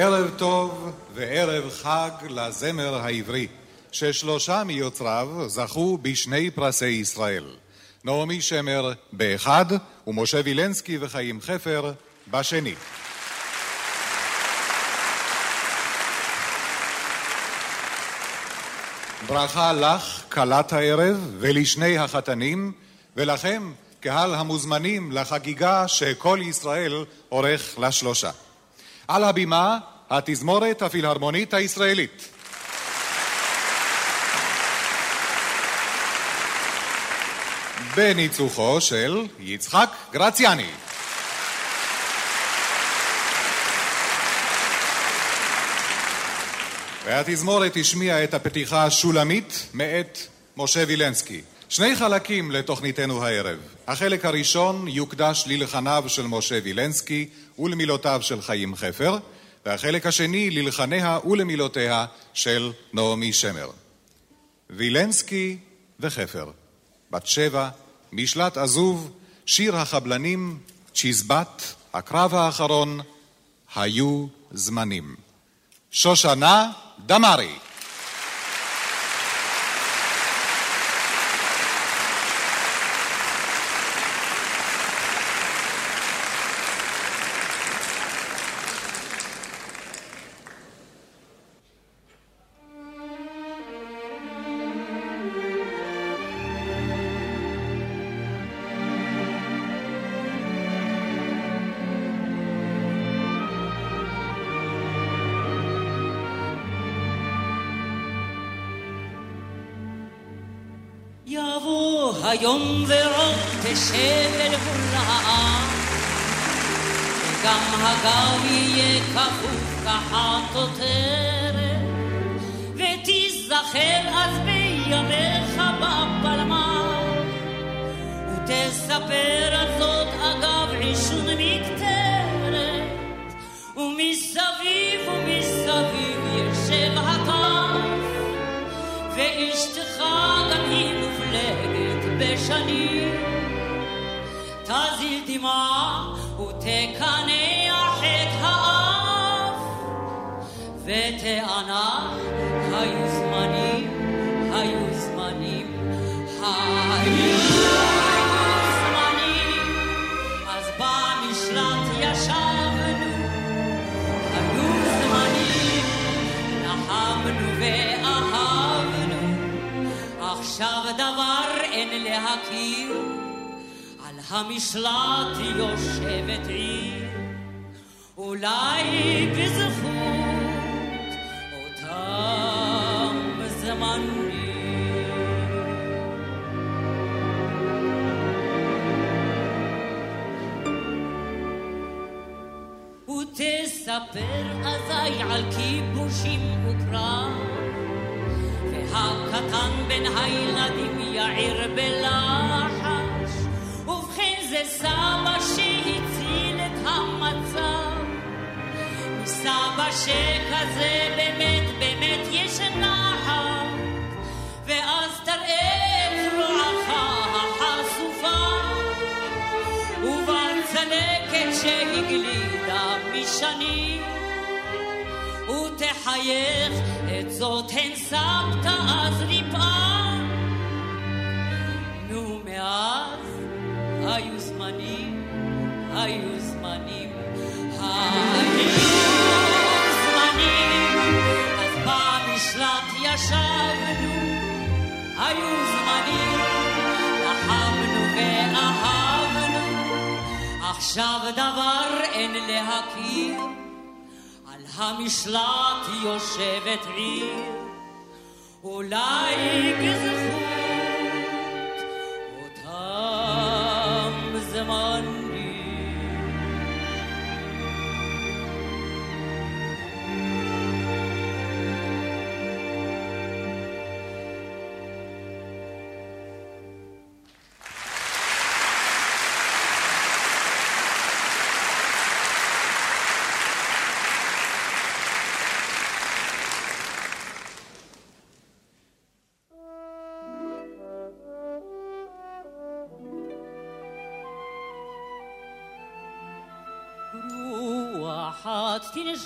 ערב טוב וערב חג לזמר העברי, ששלושה מיוצריו זכו בשני פרסי ישראל. נעמי שמר באחד, ומשה וילנסקי וחיים חפר בשני. ברכה לך, כלת הערב, ולשני החתנים, ולכם, קהל המוזמנים לחגיגה שכל ישראל עורך לשלושה. על הבימה, התזמורת הפילהרמונית הישראלית. בניצוחו של יצחק גרציאני. והתזמורת השמיעה את הפתיחה השולמית מאת משה וילנסקי. שני חלקים לתוכניתנו הערב. החלק הראשון יוקדש ללחניו של משה וילנסקי ולמילותיו של חיים חפר, והחלק השני ללחניה ולמילותיה של נעמי שמר. וילנסקי וחפר, בת שבע, משלט עזוב, שיר החבלנים, צ'יזבט, הקרב האחרון, היו זמנים. שושנה דמארי ותחייך את זאת הן סבתא אז ריפאה. נו מאז היו זמנים, היו זמנים, היו זמנים, אז במשלט ישבנו, היו זמנים, לחמנו ואהבנו, עכשיו דבר אין להכיר, המשלט יושבת עיר, אולי בזכות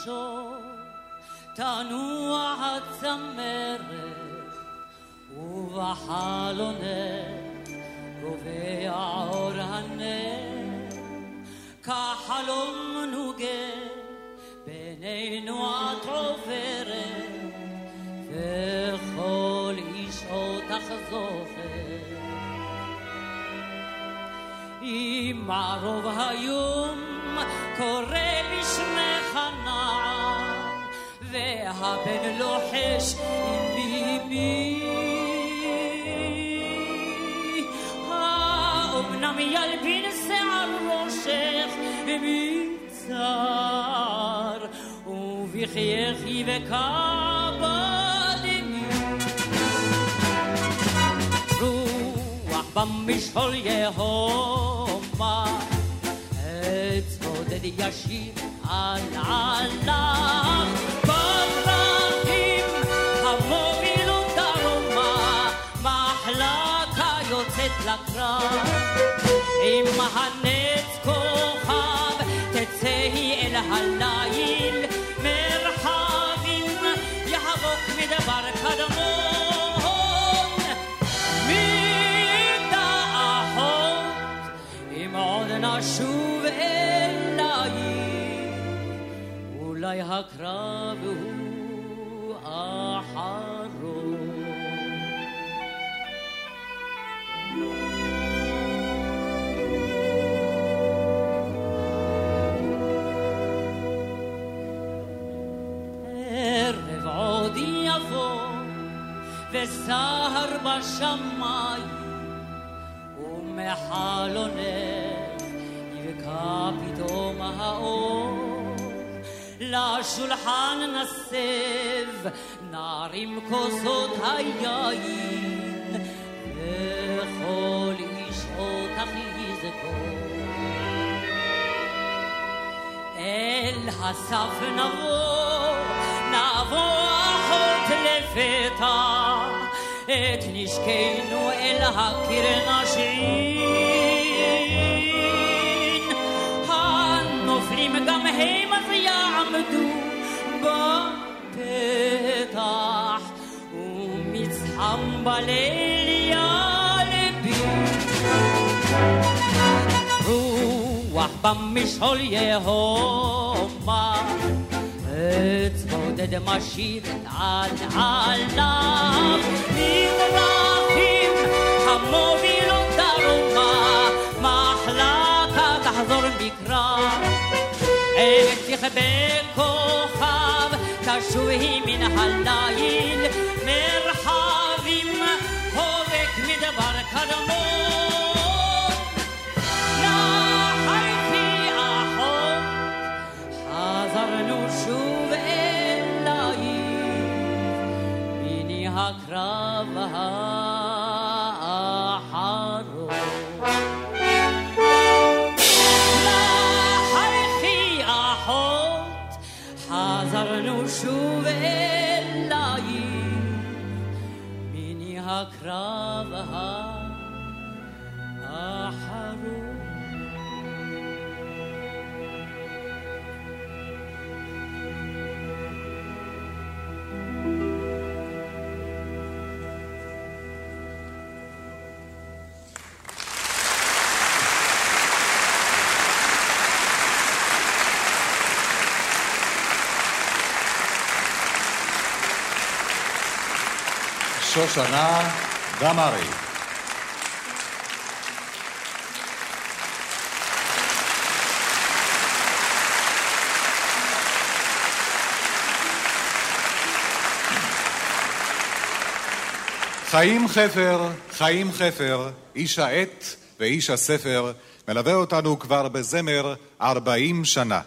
תנשור, תנוע הצמרת, ובחלונך גובע אור הנר, כחלום נוגה בינינו את עוברת, וכל איש אותך זוכר. אם ערוב היום קורא בשמך והבן לוחש עם אמי. האומנם ילבין שיער ראשך מצער, ובחייכי וכבדני. רוח במשעול יהומה צודד ישיר על עליו לקרב עם הנץ כוכב תצא היא אל הליל מרחבים יחבוק מדבר קדמון מדעחות אם עוד נשוב אולי הקרב הוא אחרון. וסהר בשמיים בחלונך יבקע פתאום האור לשולחן נסב נערים כוסות היין וכל איש אותך יזכור אל הסף נבוא נבוא אחות לפתע את נשקנו אל הקיר נשעין. הנופלים גם הם אז יעמדו בפתח, ומצחם בליל ילבין. רוח במשעול יהומה בודד משאיר על עליו מדרכים המובילות דרומה מחלקה תחזור מקרא איך תכבה כוכב תשוב היא מן הליל מרחבים הובק מדבר קדמון הקרב האחרון. לחייכי אחות, חזרנו שוב אלייך, מיני הקרב האחרון. שושנה דמארי. חיים חפר, חיים חפר, איש העט ואיש הספר, מלווה אותנו כבר בזמר ארבעים שנה.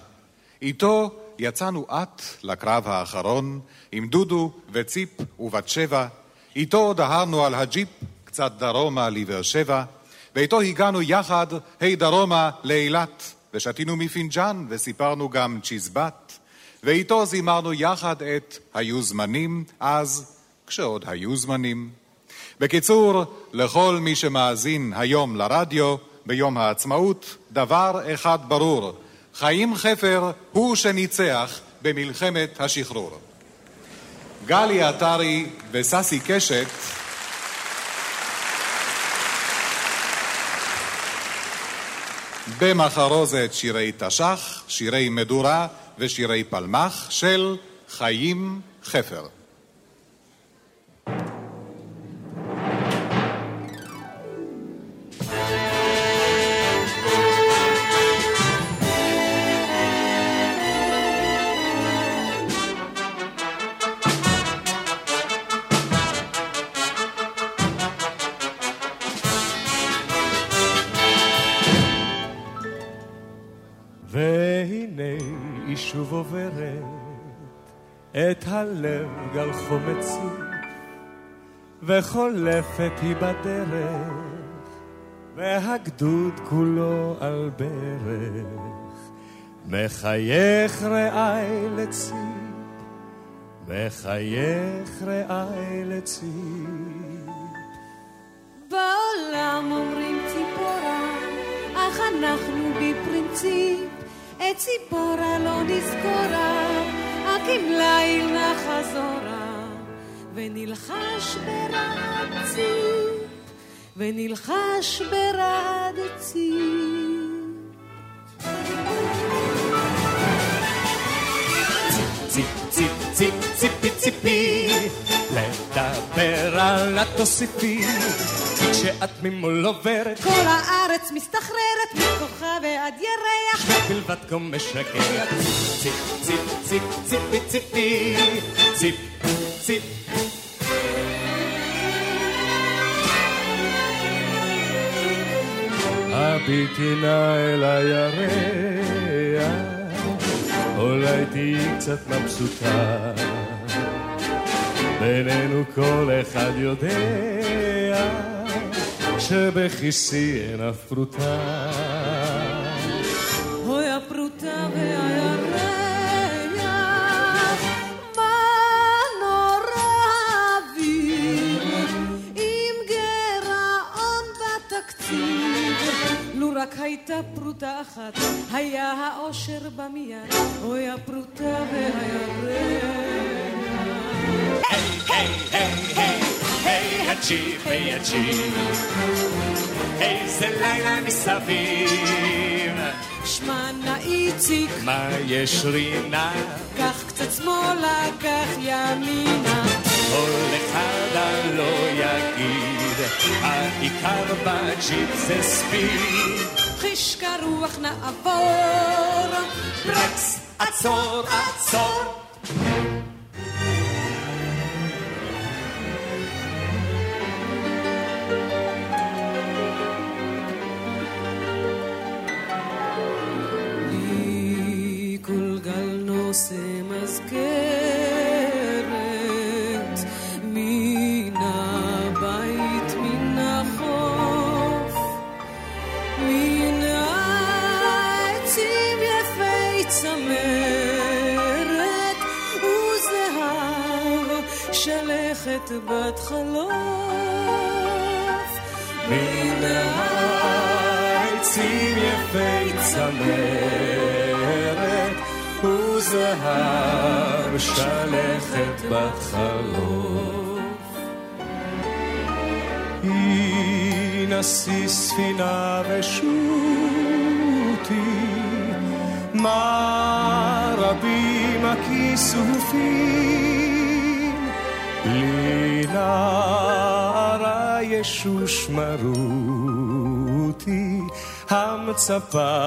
איתו יצאנו את לקרב האחרון, עם דודו וציפ ובת שבע. איתו דהרנו על הג'יפ קצת דרומה לבאר שבע, ואיתו הגענו יחד, היי דרומה, לאילת, ושתינו מפינג'אן וסיפרנו גם צ'יזבט, ואיתו זימרנו יחד את היו זמנים, אז, כשעוד היו זמנים. בקיצור, לכל מי שמאזין היום לרדיו, ביום העצמאות, דבר אחד ברור, חיים חפר הוא שניצח במלחמת השחרור. גלי עטרי וססי קשת במחרוזת שירי תש"ח, שירי מדורה ושירי פלמח של חיים חפר. את הלב גל חומצי, וחולפת היא בדרך, והגדוד כולו על ברך. מחייך רעי לציפ, מחייך רעי לציפ. בעולם אומרים ציפורה, אך אנחנו בפרינציפ, את ציפורה לא נזכורה. רק אם ליל נחזורה, ונלחש ברעד ציפ, ונלחש ברעד ציפ. ציפ, ציפ, ציפ, ציפי, ציפי, לדבר על התוסיפי, כי כשאת ממול עוברת, כל הארץ מסתחררת, מכוכב ועד ירח, בלבד כה משגרת. ציפ, ציפ, ציפ, ציפי, ציפי, ציפ, ציפ. הביטי נא אל הירח אולי תהיי קצת מבסוטה. בינינו כל אחד יודע שבכיסי אין אף פרוטה. אוי הפרוטה והירח, מה נורא אביב, עם גירעון בתקציב. לו רק הייתה פרוטה אחת, היה האושר בא מיד, אוי הפרוטה והירח. היי, היי, היי, היי, הג'יפ, היי, הג'יפ. איזה לילה מסביב. שמע נא איציק, מה ירינו? קח קצת שמאלה, קח ימינה. כל אחד הלאה יגיד, העיקר בג'יפ זה ספיד. חיש כרוח נעבור, ברקס, עצור, עצור. שלכת בת חלוף מן העצים יפי צמרת וזהב שלכת בת חלוף. היא נשיא ספינה ושוטי, מה רבים הכיסופים, לי נערה ישוש מרותי, המצפה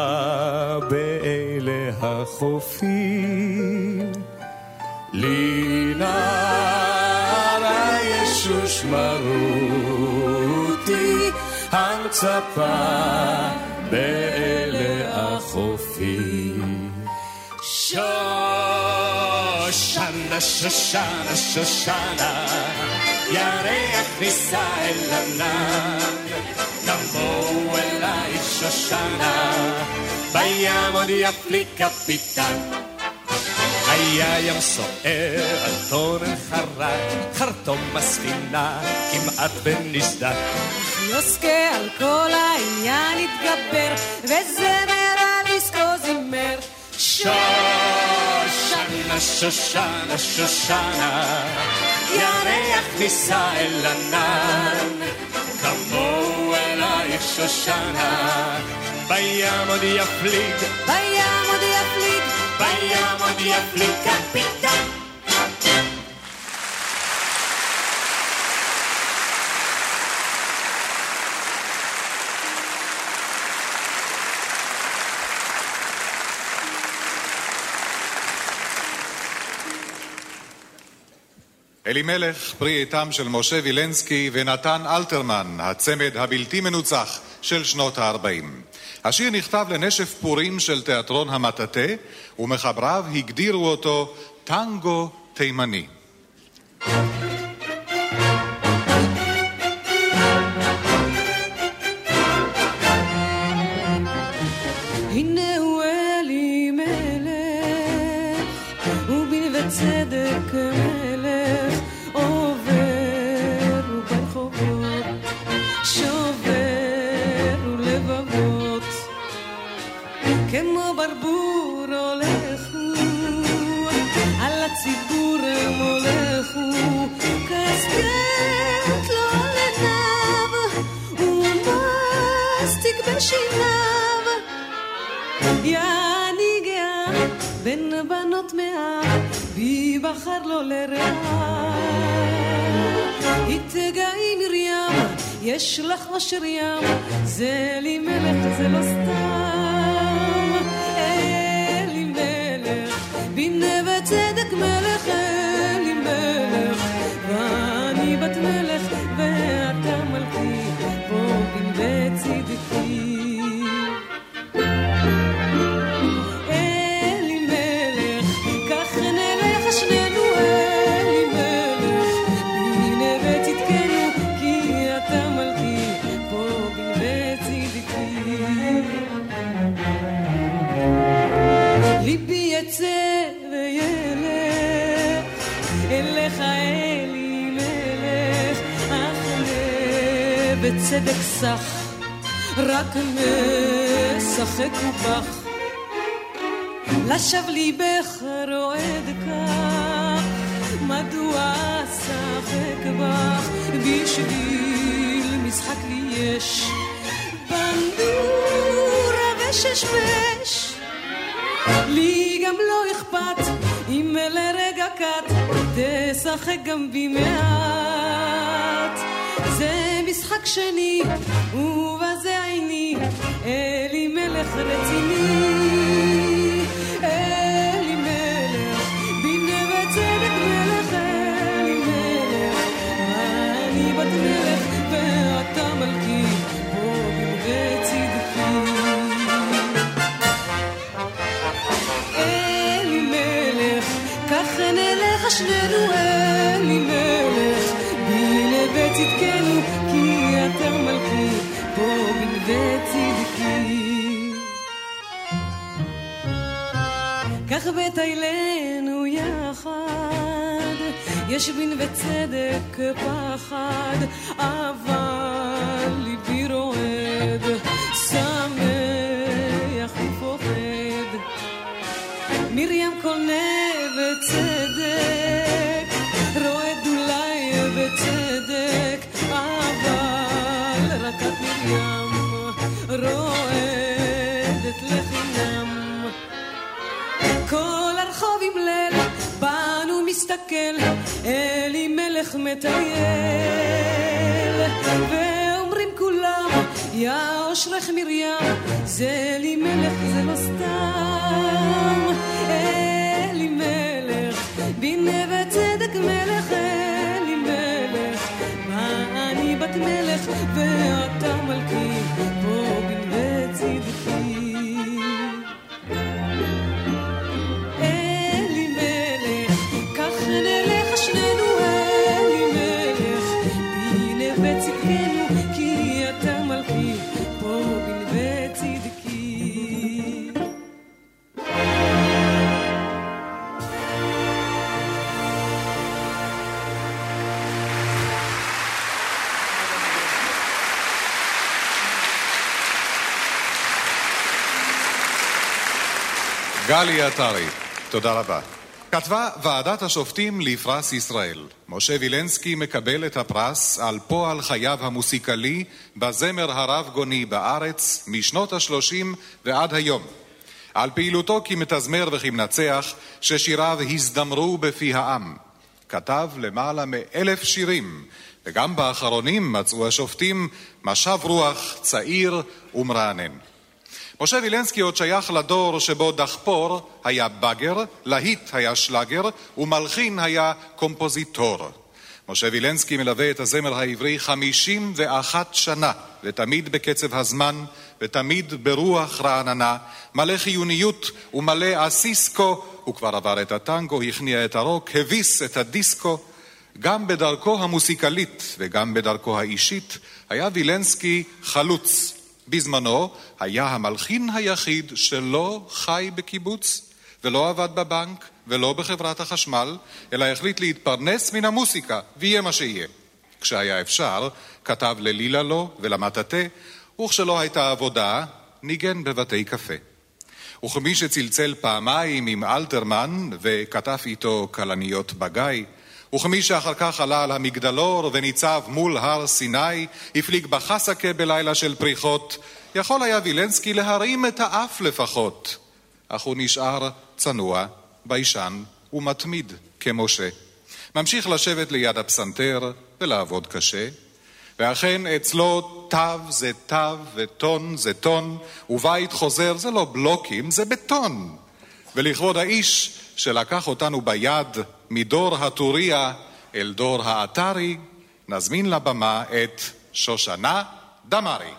באלה החופים. לי ישוש מרותי, המצפה באלה החופים. שושנה, שושנה, שושנה, ירח נישא אל ענן, תבואו אליי שושנה, בים עוד יפלי קפיטן. היה ים סוער, על טונן חרק, חרטום בספינה, כמעט ונשדק. יוסקה על כל העניין התגבר, וזמר על עסקו זימר. שושנה, שושנה, שושנה, ירח נישא אל ענן, כמוהו אלייך שושנה, בים עוד יפליג, בים עוד יפליג, בים עוד יפליג קפיטן. אלימלך, פרי עטם של משה וילנסקי ונתן אלתרמן, הצמד הבלתי מנוצח של שנות ה-40. השיר נכתב לנשף פורים של תיאטרון המטאטה, ומחבריו הגדירו אותו טנגו תימני. הנה בשיניו. יעני גאה בין בנות מאה, בי בחר לו לרעה. התגאי מרים, יש לך אושר ים, זה לי מלך, זה לא סתם. אלי מלך, בינה וצדק מלך, אלי וצדק סך, רק משחק ובך. לשווא ליבך רועד כך, מדוע אשחק בך בשביל משחק לי יש בנדורה וששבש. לי גם לא אכפת אם לרגע קט תשחק גם בי מעט. משחק שני ובזה עיני אלי מלך רציני כך בטיילנו יחד, יש בנווה צדק פחד, מסתכל, אלי מלך מטייל. ואומרים כולם, יא אושרך מרים, זה אלי מלך, זה לא סתם. אלי מלך, בינה וצדק מלך, אלי מלך, מה אני בת מלך ואתה מלכי. גלי עטרי, תודה רבה. כתבה ועדת השופטים לפרס ישראל. משה וילנסקי מקבל את הפרס על פועל חייו המוסיקלי בזמר הרב-גוני בארץ משנות ה-30 ועד היום. על פעילותו כמתזמר וכמנצח ששיריו הזדמרו בפי העם. כתב למעלה מאלף שירים, וגם באחרונים מצאו השופטים משב רוח צעיר ומרענן. משה וילנסקי עוד שייך לדור שבו דחפור היה באגר, להיט היה שלאגר ומלחין היה קומפוזיטור. משה וילנסקי מלווה את הזמר העברי חמישים ואחת שנה, ותמיד בקצב הזמן, ותמיד ברוח רעננה, מלא חיוניות ומלא אסיסקו, הוא כבר עבר את הטנגו, הכניע את הרוק, הביס את הדיסקו. גם בדרכו המוסיקלית וגם בדרכו האישית היה וילנסקי חלוץ, בזמנו היה המלחין היחיד שלא חי בקיבוץ ולא עבד בבנק ולא בחברת החשמל, אלא החליט להתפרנס מן המוסיקה, ויהיה מה שיהיה. כשהיה אפשר, כתב ללילה לו ולמטאטה, וכשלא הייתה עבודה, ניגן בבתי קפה. וכמי שצלצל פעמיים עם אלתרמן וכתב איתו כלניות בגיא, וכמי שאחר כך עלה על המגדלור וניצב מול הר סיני, הפליג בחסקה בלילה של פריחות, יכול היה וילנסקי להרים את האף לפחות. אך הוא נשאר צנוע, ביישן ומתמיד כמשה. ממשיך לשבת ליד הפסנתר ולעבוד קשה, ואכן אצלו תו זה תו וטון זה טון, ובית חוזר זה לא בלוקים, זה בטון. ולכבוד האיש שלקח אותנו ביד מדור הטוריה אל דור האתרי, נזמין לבמה את שושנה דמארי.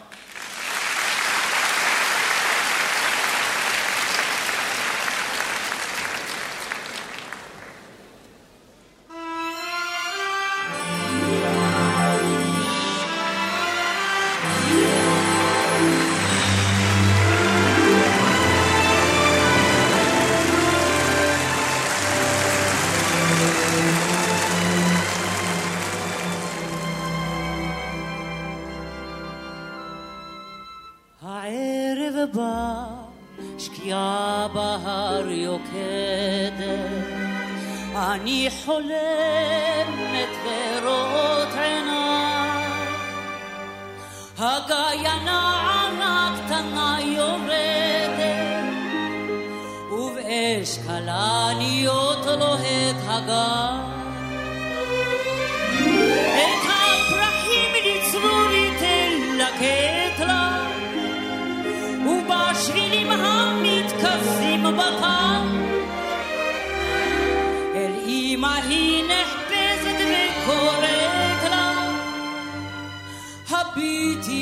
volver.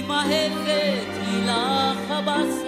ما هفت إلى خبص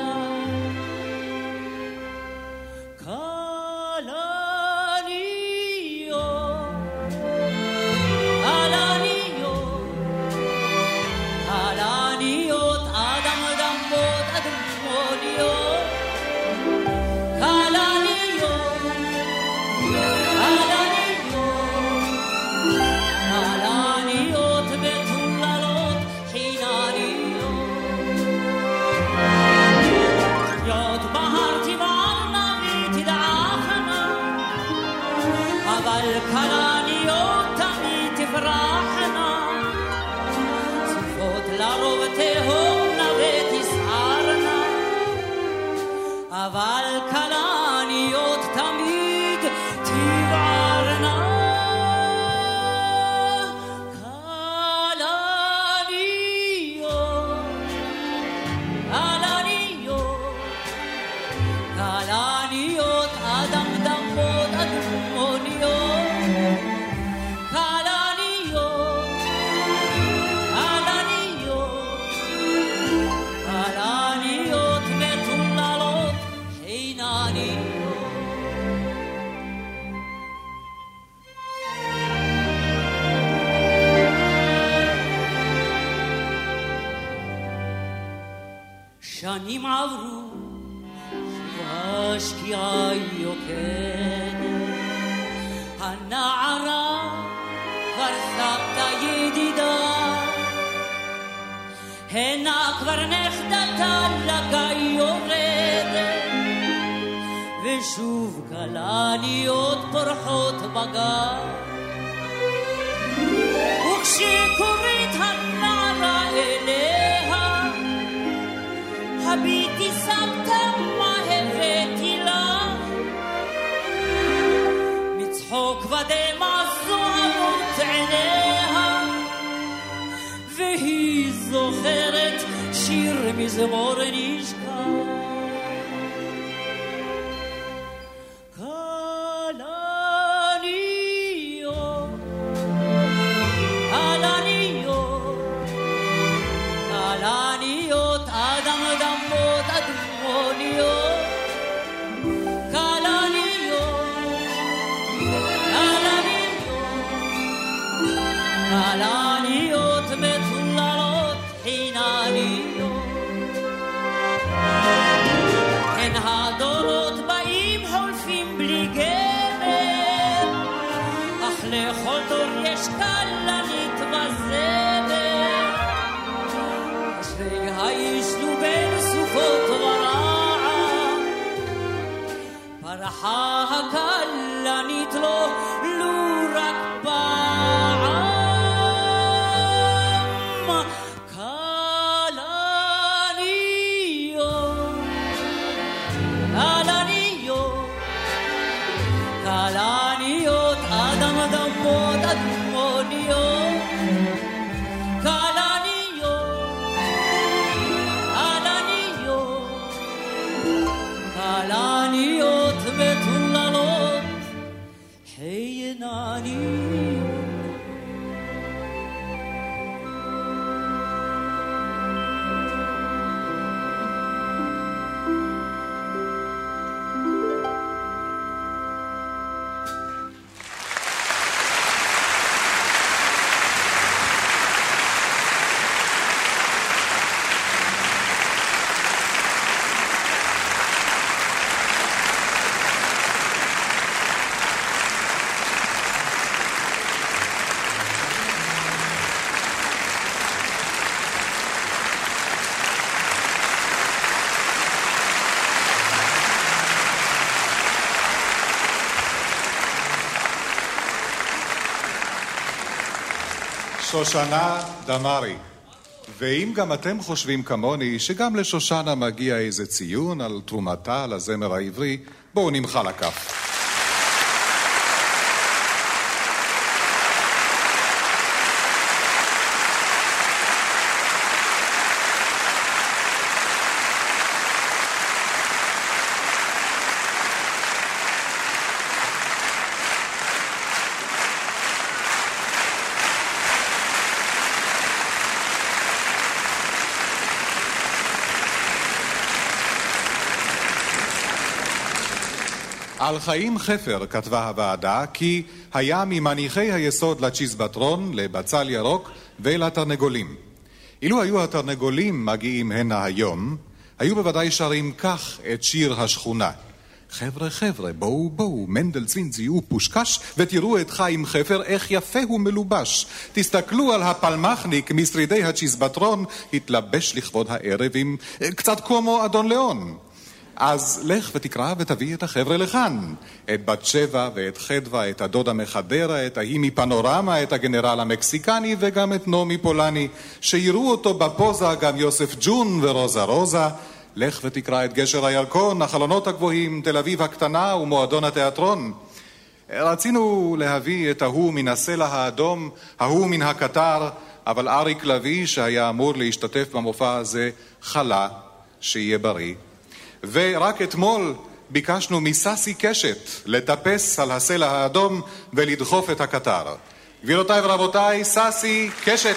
כבר נחדתה לגיא יורדת, ושוב כלניות פורחות בגב וכשקורית הנערה אליה, הביטי סבתא מה הבאתי לה. מצחוק ודמע זוהרות עיניה, והיא זוכרת camisa morenisca 歯からにとろ שושנה דמארי. ואם גם אתם חושבים כמוני שגם לשושנה מגיע איזה ציון על תרומתה לזמר העברי, בואו נמחא לה כף. על חיים חפר כתבה הוועדה כי היה ממניחי היסוד לצ'יזבטרון, לבצל ירוק ולתרנגולים. אילו היו התרנגולים מגיעים הנה היום, היו בוודאי שרים כך את שיר השכונה. חבר'ה חבר'ה, בואו בואו, מנדל צינזי פושקש, ותראו את חיים חפר איך יפה הוא מלובש. תסתכלו על הפלמחניק משרידי הצ'יזבטרון, התלבש לכבוד הערב עם קצת כמו אדון ליאון. אז לך ותקרא ותביא את החבר'ה לכאן. את בת שבע ואת חדווה, את הדודה מחדרה, את ההיא מפנורמה, את הגנרל המקסיקני וגם את נעמי פולני. שיראו אותו בפוזה גם יוסף ג'ון ורוזה רוזה. לך ותקרא את גשר הירקון, החלונות הגבוהים, תל אביב הקטנה ומועדון התיאטרון. רצינו להביא את ההוא מן הסלע האדום, ההוא מן הקטר, אבל אריק לביא, שהיה אמור להשתתף במופע הזה, חלה, שיהיה בריא. ורק אתמול ביקשנו מססי קשת לטפס על הסלע האדום ולדחוף את הקטר. גבירותיי ורבותיי, ססי קשת.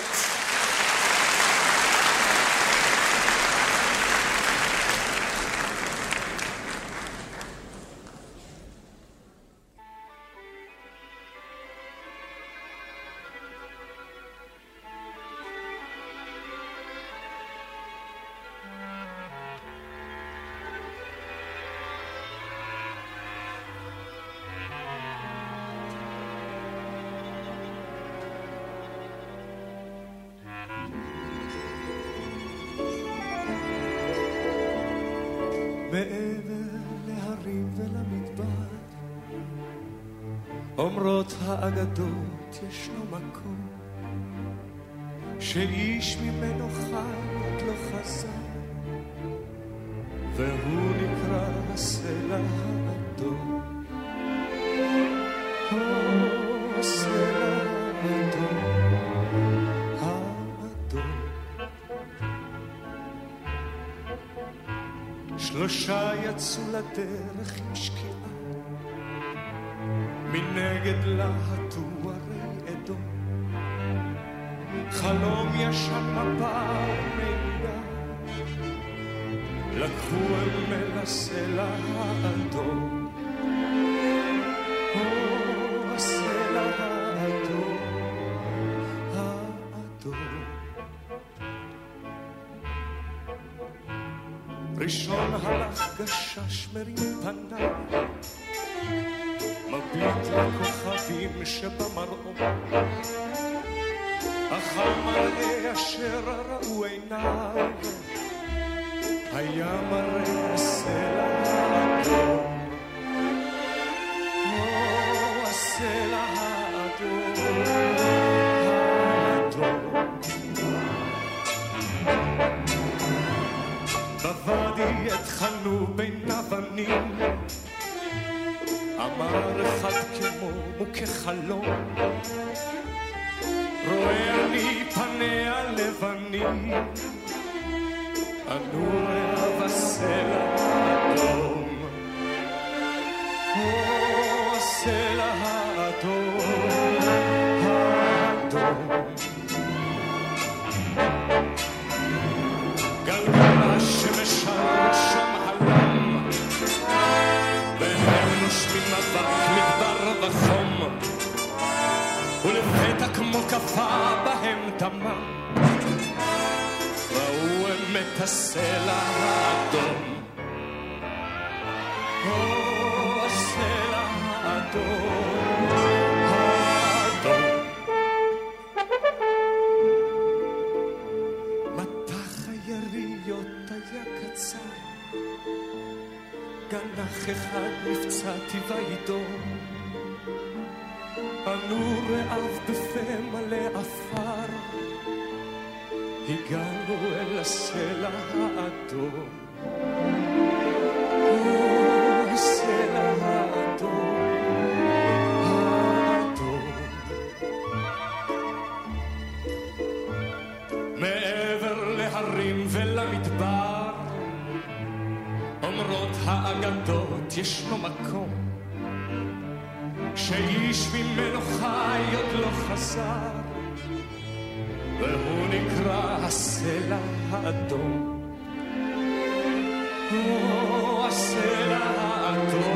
לקחו הם אל הסלע האדום. ראשון הלך גשש מרים פניו, מביט לכוכבים שבמרום, אך המראה אשר ראו עיניו, היה מראה הסלע האדום. הסלע האדום בוואדי התחלנו בין אבנים אמר אחד כמו מוכה חלום רואה אני פניה לבנים אנו רעב הסלע האדום. או הסלע האדום. האדום שמשל שם הלם והם נושמים אבק מדבר וחום. ולפתע כמו כפה בהם דמם את הסלע האדום הסלע האדום גנח אחד נפצעתי וידום אנו רעב בפה מלא עפר, הגענו אל הסלע האדום. האגדות ישנו מקום שאיש ממנו חי עוד לא חזר, והוא נקרא הסלע האדום. או, הסלע האדום,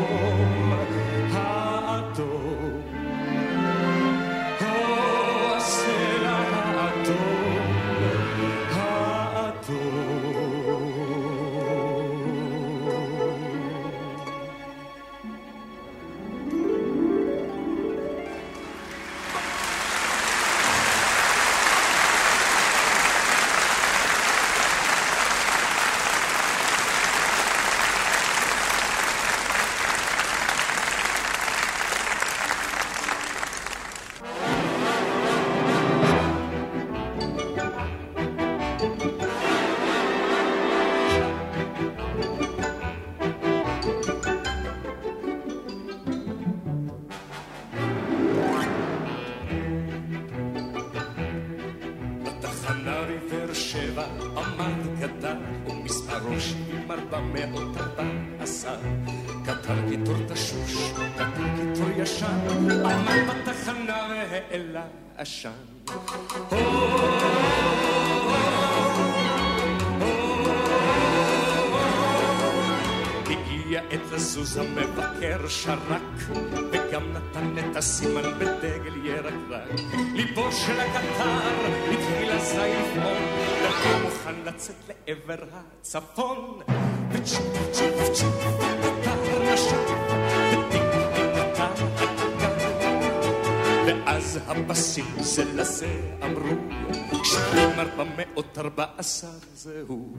הסימן בדגל ירקרק ליבו של הקטר התחיל לפעול והוא מוכן לצאת לעבר הצפון. וצ'יפ צ'יפ צ'יפ הקטר נשק וטיק טיק טק ואז הפסים זה לזה אמרו שבעים ארבע מאות ארבע עשר זהו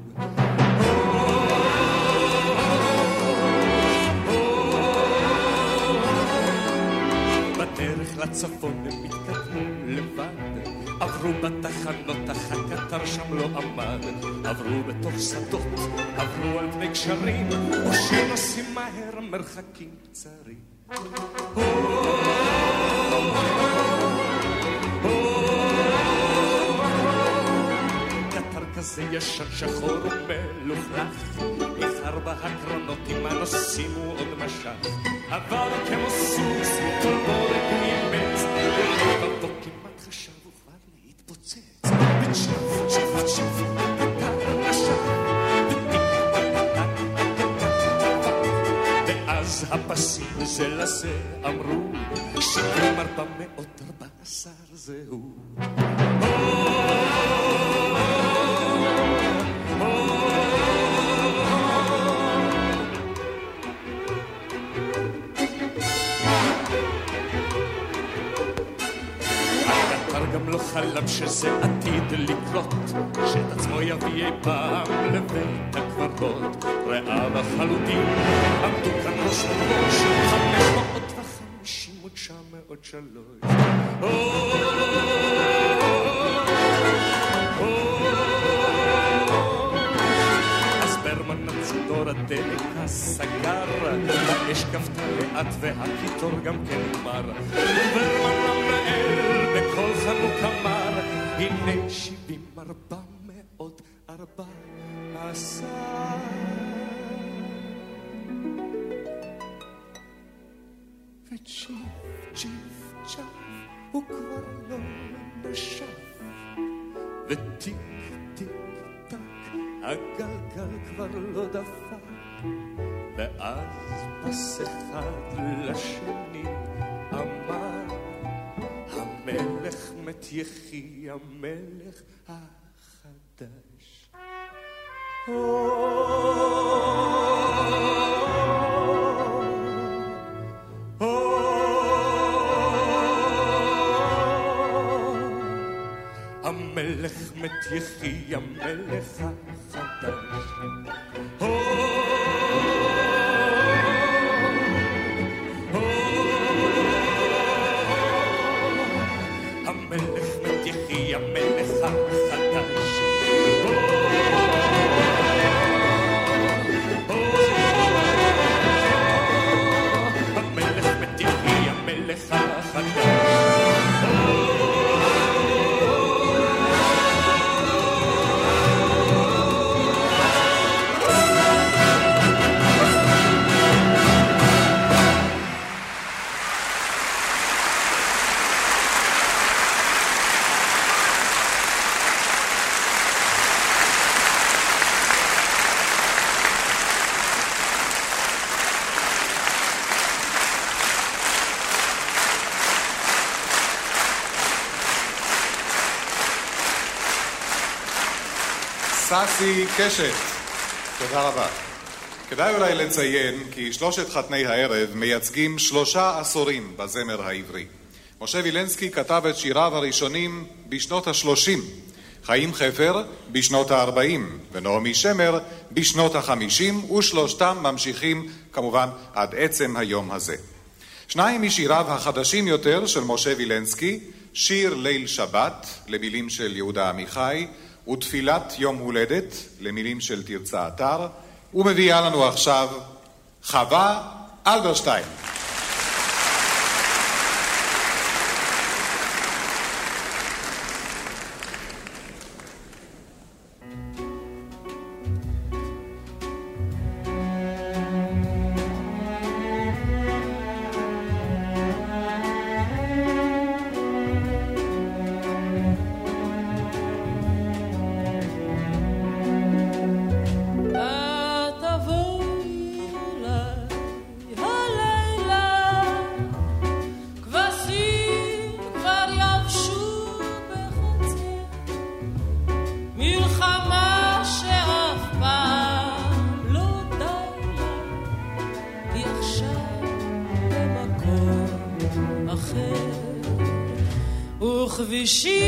לצפון הם התקדמו לבד. עברו בתחנות, הקטר שם לא עמד עברו בתוך שדות, עברו על פני גשרים. או שנוסעים מהר מרחקים קצרים. כזה ישן שחור ומלוכלך. איחר בהקרנות עם הנוסעים הוא עוד משך. עבר כמו סוס כל בורק זה אמרו שבעים ארבע מאות ארבע עשר הקטר גם לא חלם שזה עתיד לקרות, שאת עצמו יביא אי פעם לבית הקברות. רעיו החלודים עמדו כאן ראש מראש, חמש מאות שלוש. ברמן הצינור הדלק הסגר, האש כבתה לאט והקיטור גם כן נגמר. וברמן המנהל בקול חנוק אמר, הנה שבעים ארבע מאות ארבע עשר. הוא כבר לא נשף וטיק טיק טק הגלגל כבר לא דפק ואז פס אחד לשני אמר המלך מת יחי המלך החדש המלך מת יחי המלך החדש ססי קשת, תודה רבה. כדאי אולי לציין כי שלושת חתני הערב מייצגים שלושה עשורים בזמר העברי. משה וילנסקי כתב את שיריו הראשונים בשנות ה-30, חיים חפר בשנות ה-40 ונעמי שמר בשנות ה-50 ושלושתם ממשיכים כמובן עד עצם היום הזה. שניים משיריו החדשים יותר של משה וילנסקי, שיר ליל שבת למילים של יהודה עמיחי ותפילת יום הולדת למילים של תרצה אתר ומביאה לנו עכשיו חווה אלברשטיין. she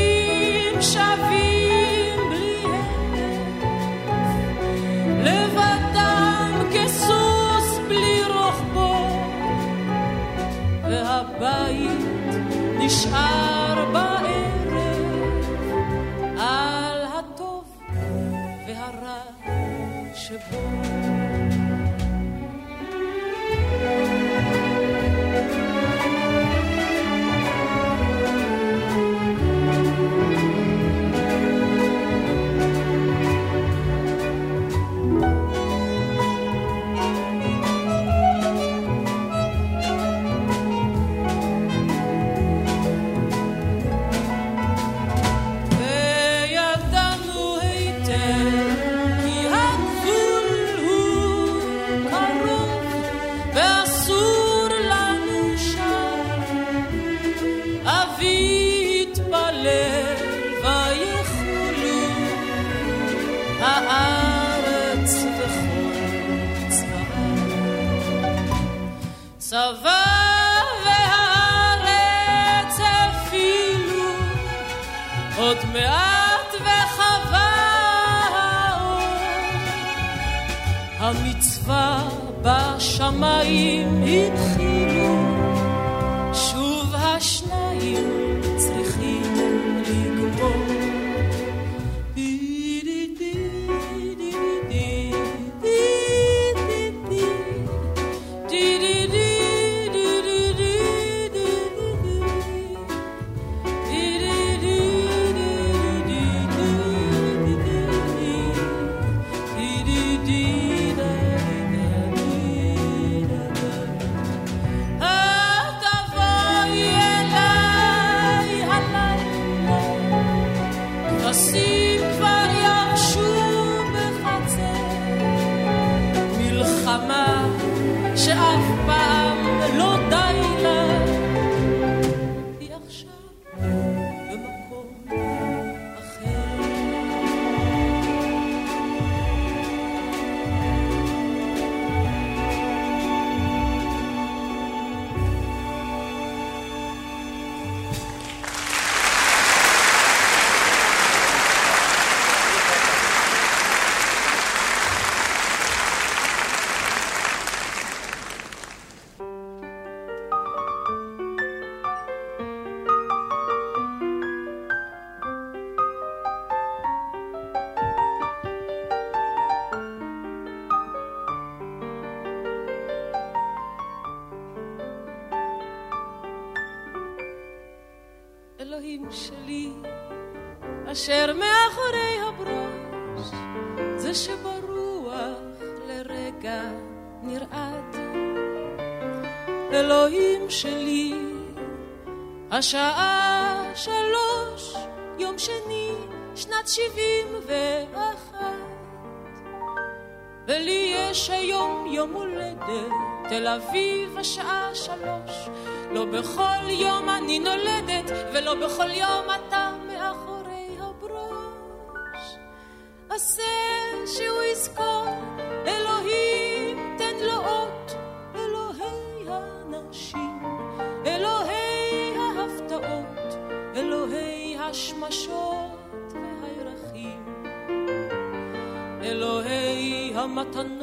שלי, אשר מאחורי הברוש, זה שברוח לרגע נרעד. אלוהים שלי, השעה שלוש, יום שני, שנת שבעים ואחת. ולי יש היום יום הולדת, תל אביב השעה שלוש. לא בכל יום אני נולדת, ולא בכל יום אתה מאחורי הברוש. עשה שהוא יזכור, אלוהים תן לו אות, אלוהי הנשים, אלוהי ההפתעות, אלוהי השמשות והירחים, אלוהי המתנות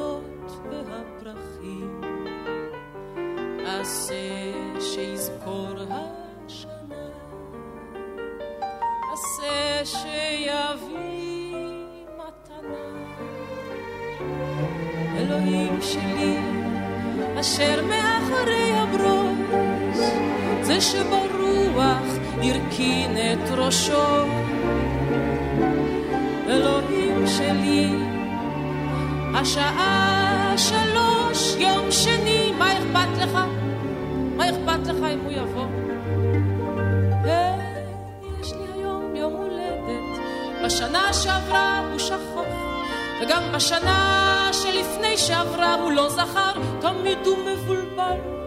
זה שברוח הרכין את ראשו. אלוהים שלי, השעה שלוש, יום שני, מה אכפת לך? מה אכפת לך אם הוא יבוא? יש לי היום יום הולדת, בשנה שעברה הוא שכח, וגם בשנה שלפני שעברה הוא לא זכר, תמיד הוא מבולבל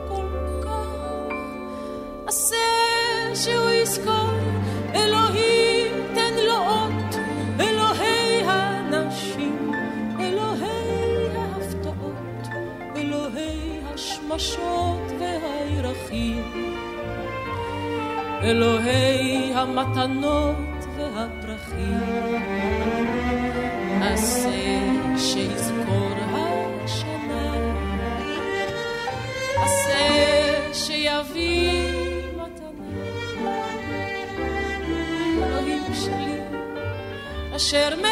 אלוהי המתנות והפרחים. עשה שיזכור השנה, עשה שיביא מתנה. אלוהים שלי, אשר מאחורי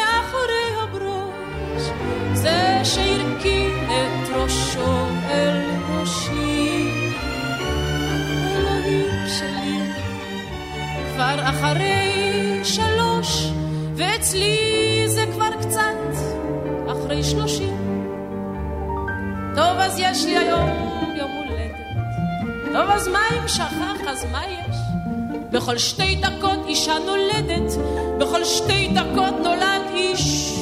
כבר אחרי שלוש, ואצלי זה כבר קצת אחרי שלושים. טוב, אז יש לי היום יום הולדת. טוב, אז מה אם שכח, אז מה יש? בכל שתי דקות אישה נולדת, בכל שתי דקות נולד איש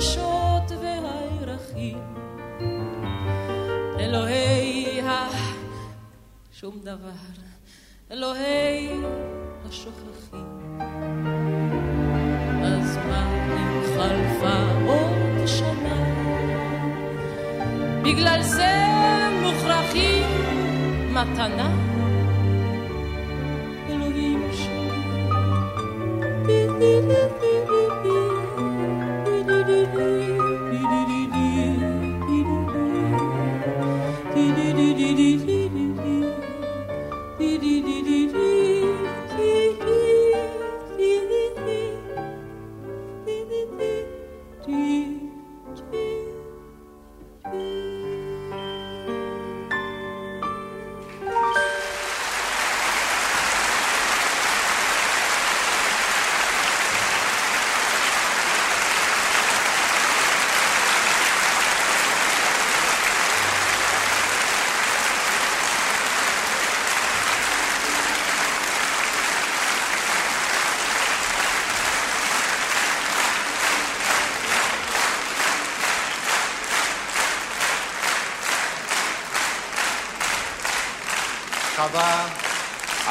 השמשות והירחים, אלוהי ה... שום דבר. אלוהי השוכחים. אז מה אם חלפה עוד שנה? בגלל זה מוכרחים מתנה?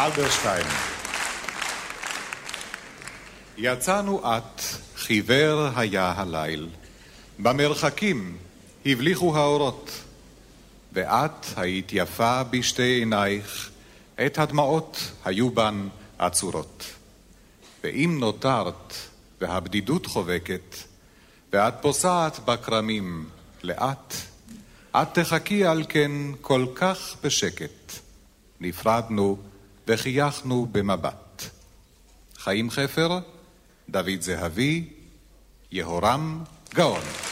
אלברשטיין. יצאנו את, חיוור היה הליל. במרחקים הבליחו האורות, ואת היית יפה בשתי עינייך, את הדמעות היו בן עצורות. ואם נותרת והבדידות חובקת, ואת פוסעת בכרמים לאט, את תחכי על כן כל כך בשקט. נפרדנו וחייכנו במבט. חיים חפר, דוד זהבי, יהורם גאון.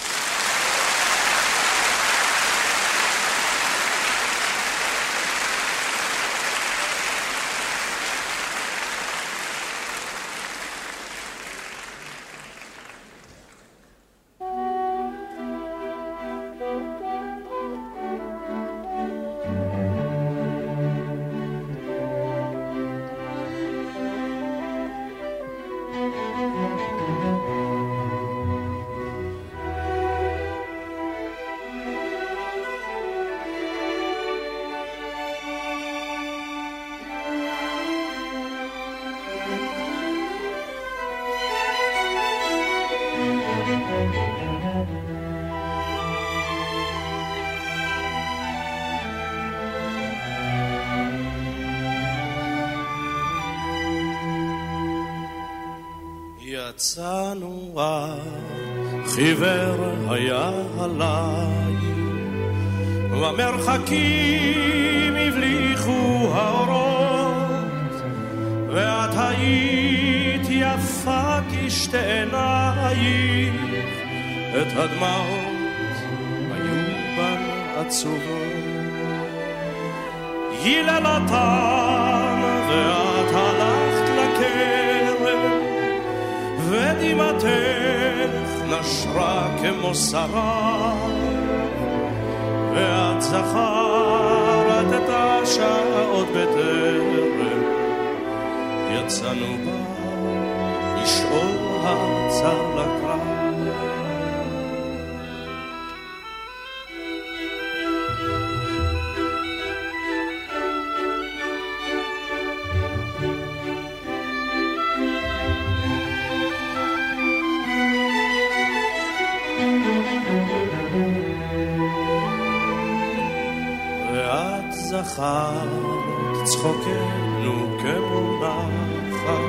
זכרת צחוקנו כמו נחל,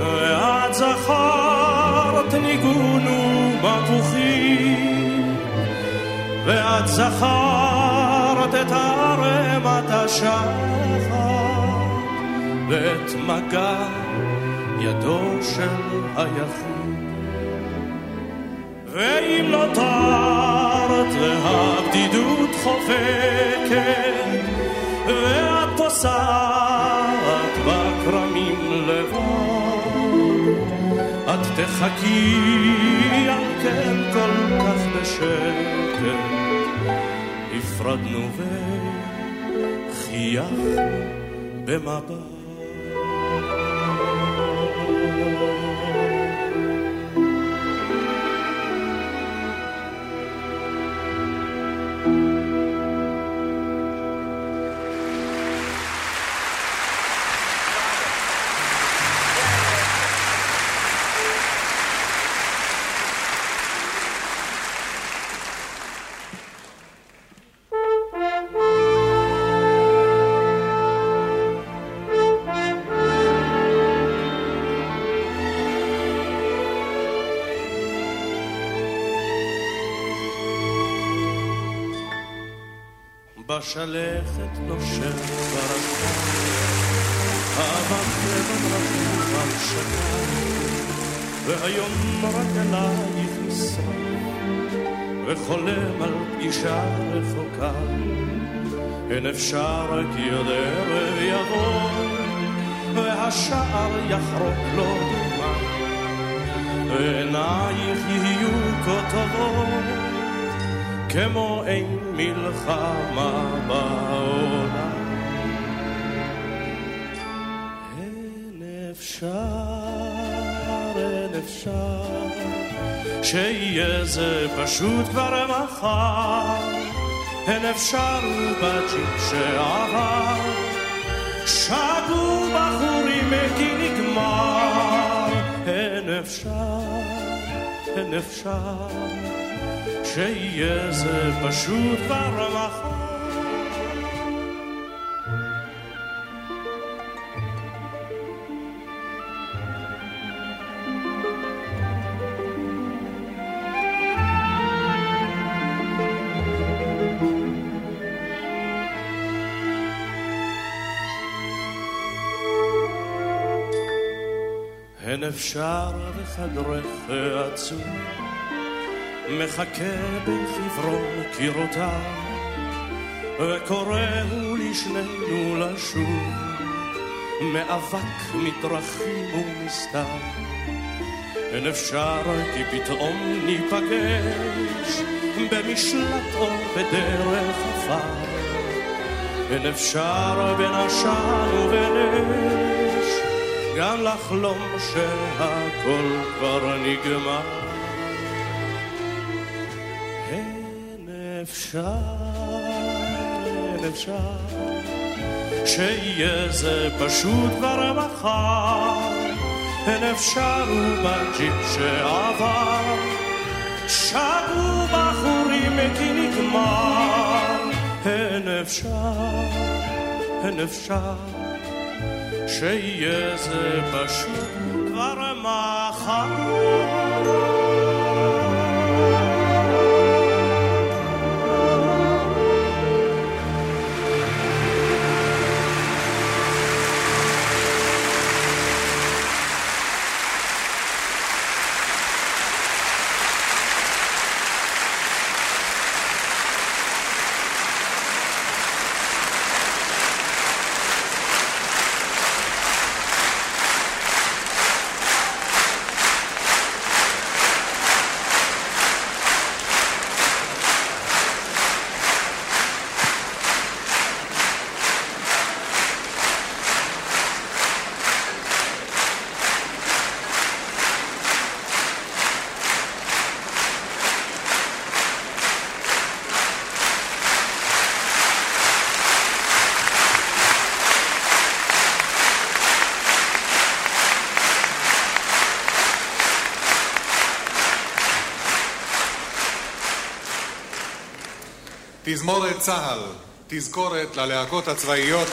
ואת זכרת ניגונו מבוכים, ואת זכרת את ערמת השחר, ואת מגע ידו של היחיד. ואם נותרת והבדידות חובקת, ואת פוסעת בכרמים לבד, את תחכי על כן כל כך בשקט, נפרדנו וחייכנו במבט. בשלכת נושב ברקה, אהבת בדרכים במשקה, והיום רק אלייך נשרף, וחולם על פגישה רחוקה. אין אפשר כי עוד ערב יבוא, והשער יחרוק לו דומה, ועינייך יהיו כה טובות. כמו אין מלחמה בעולם. אין אפשר, אין אפשר, שיהיה זה פשוט כבר מחר. אין אפשר בג'יפ שעבר, שגו בחורים כי נגמר. אין אפשר, אין אפשר. שיהיה זה פשוט ברווחה. הן אפשר וחדרך עצום מחכה בחברון קירותיו, וקוראו לשנינו לשוב, מאבק מתרחים ומסתר. אין אפשר כי פתאום ניפגש במשלט או בדרך עפר. אין אפשר בין עשן ובין אש גם לחלום שהכל כבר נגמר. אפשר, אפשר, שיהיה זה פשוט כבר מחר. אין אפשר ובג'יפ שעבר, שרו בחורים כי נגמר. אין אפשר, אין אפשר, שיהיה זה פשוט כבר מחר. תזמורת צה"ל, תזכורת ללהקות הצבאיות.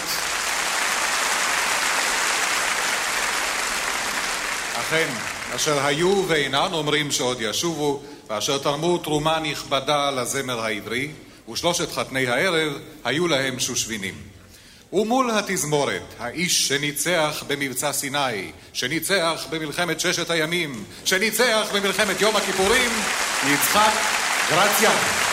אכן, אשר היו ואינן אומרים שעוד ישובו, ואשר תרמו תרומה נכבדה לזמר העברי, ושלושת חתני הערב היו להם שושבינים. ומול התזמורת, האיש שניצח במבצע סיני, שניצח במלחמת ששת הימים, שניצח במלחמת יום הכיפורים, יצחק גרציאן.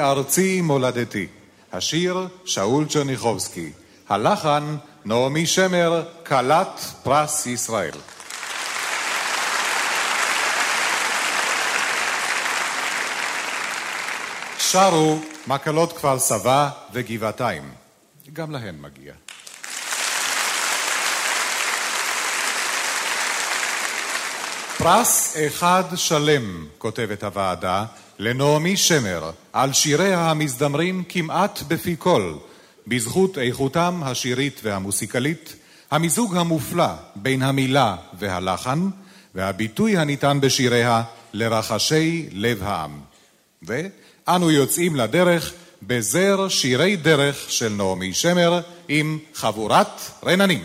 ארצי מולדתי. השיר שאול צ'רניחובסקי. הלחן נעמי שמר, כלת פרס ישראל. שרו מקלות כפר סבא וגבעתיים. גם להן מגיע. פרס אחד שלם, כותבת הוועדה, לנעמי שמר, על שיריה המזדמרים כמעט בפי כל, בזכות איכותם השירית והמוסיקלית, המיזוג המופלא בין המילה והלחן, והביטוי הניתן בשיריה לרחשי לב העם. ואנו יוצאים לדרך בזר שירי דרך של נעמי שמר עם חבורת רננים.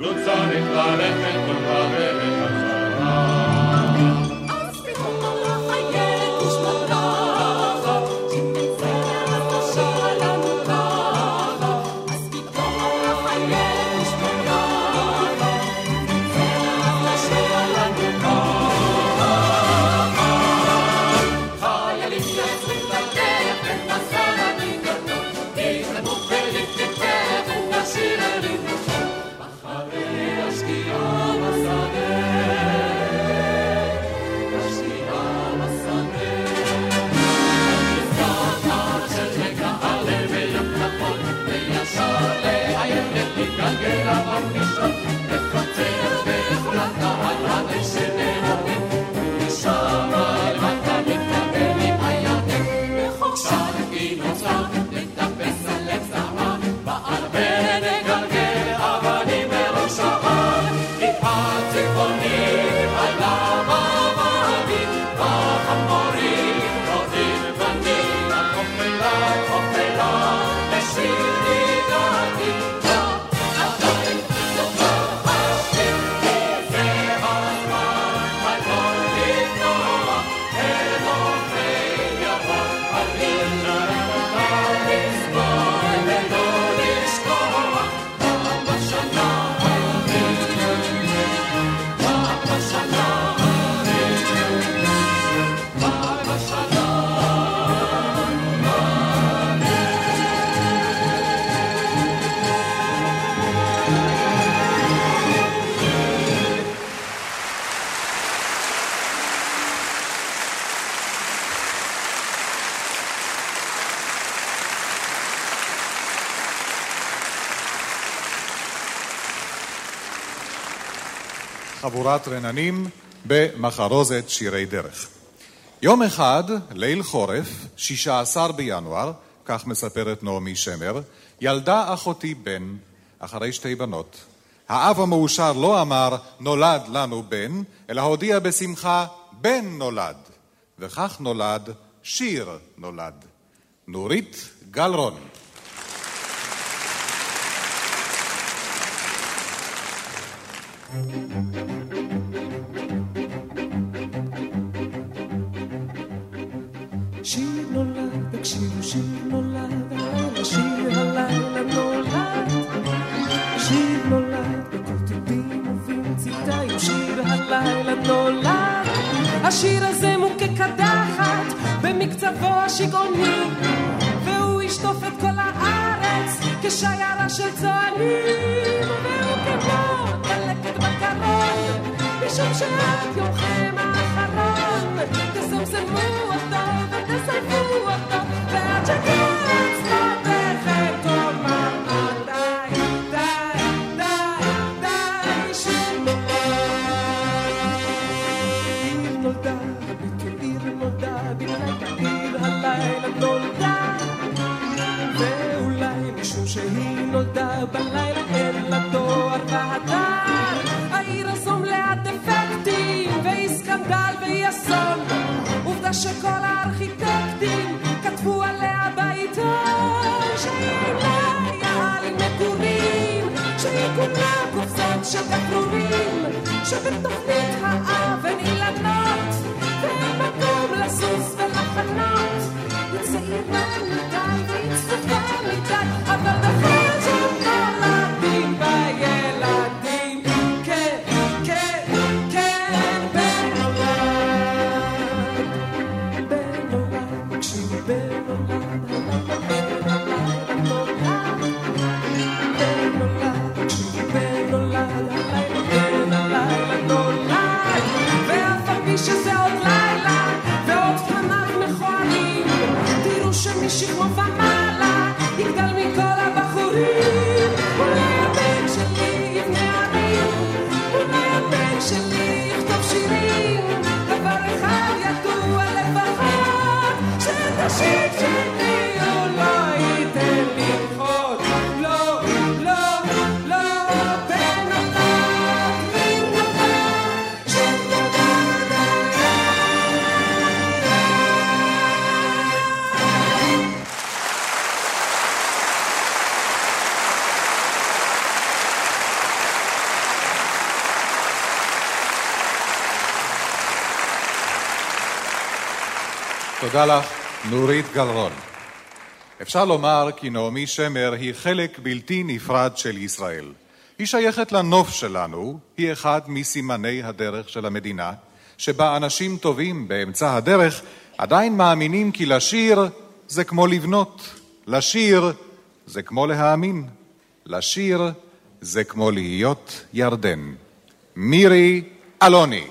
Glotzare, clarete, con clarete, canzara. חבורת רננים במחרוזת שירי דרך. יום אחד, ליל חורף, 16 בינואר, כך מספרת נעמי שמר, ילדה אחותי בן, אחרי שתי בנות. האב המאושר לא אמר נולד לנו בן, אלא הודיע בשמחה בן נולד. וכך נולד שיר נולד. נורית גלרון שיר נולד. השיר הזה מוכה קדחת במקצבו השגעוני, והוא ישטוף את כל הארץ כשיירה של צוענים, והוא כמו דלקת בקרון, משום שאת יומכם האחרון, תסמסמו אותו ותסלפו אותו, ועד שקץ בלילה אין לה תואר והדר, העיר הזו מלאה דפקטים, והיא סקנדל והיא אסון, עובדה שכל הארכיטקטים כתבו עליה בעיתון, שהיא אולי יעל מגורים, שהיא כולה קופסאות של גפרורים, שבתוכנית האב אין אילנות, ואין מקום לסוס ולחנות, היא צעירה מדי והיא צפופה מדי, אבל תודה לך, נורית גלרון. אפשר לומר כי נעמי שמר היא חלק בלתי נפרד של ישראל. היא שייכת לנוף שלנו, היא אחד מסימני הדרך של המדינה, שבה אנשים טובים באמצע הדרך עדיין מאמינים כי לשיר זה כמו לבנות, לשיר זה כמו להאמין, לשיר זה כמו להיות ירדן. מירי אלוני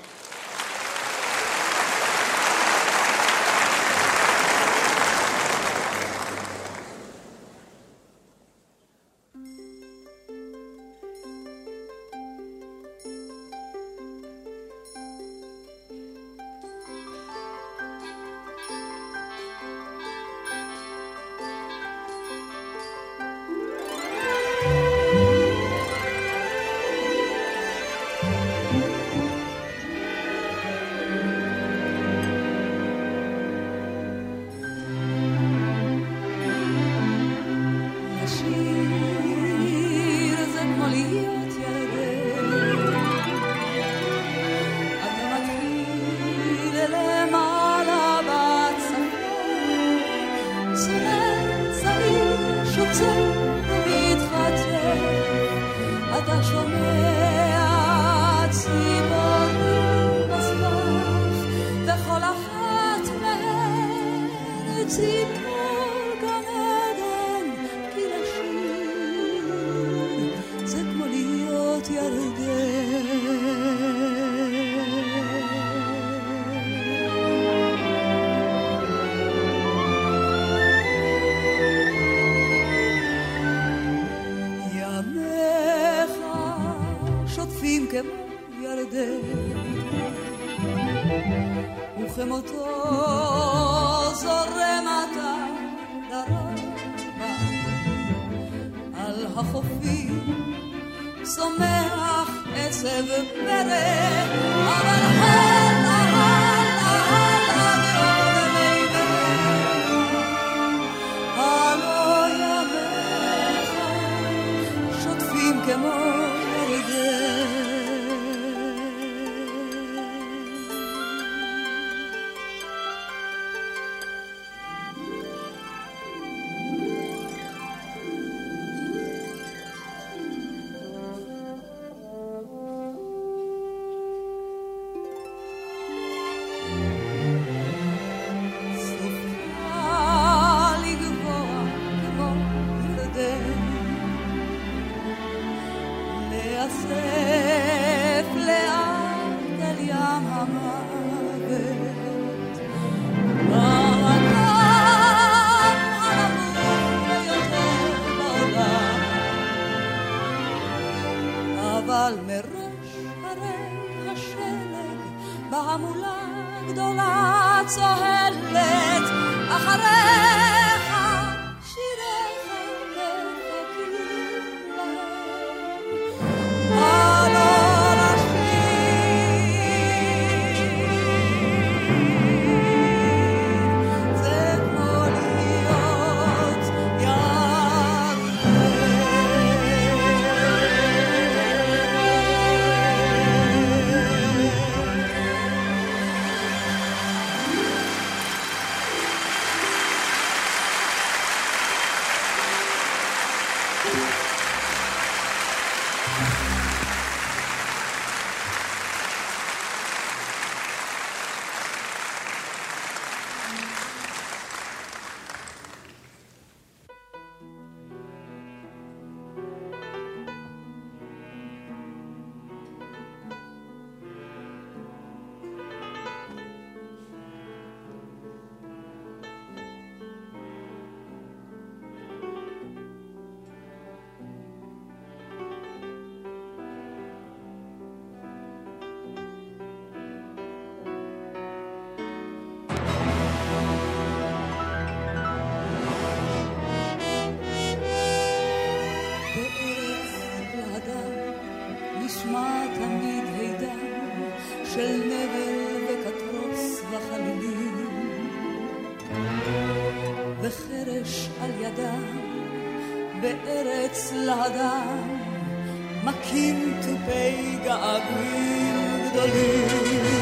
בארץ להדר מכים תופי געגועים גדולים.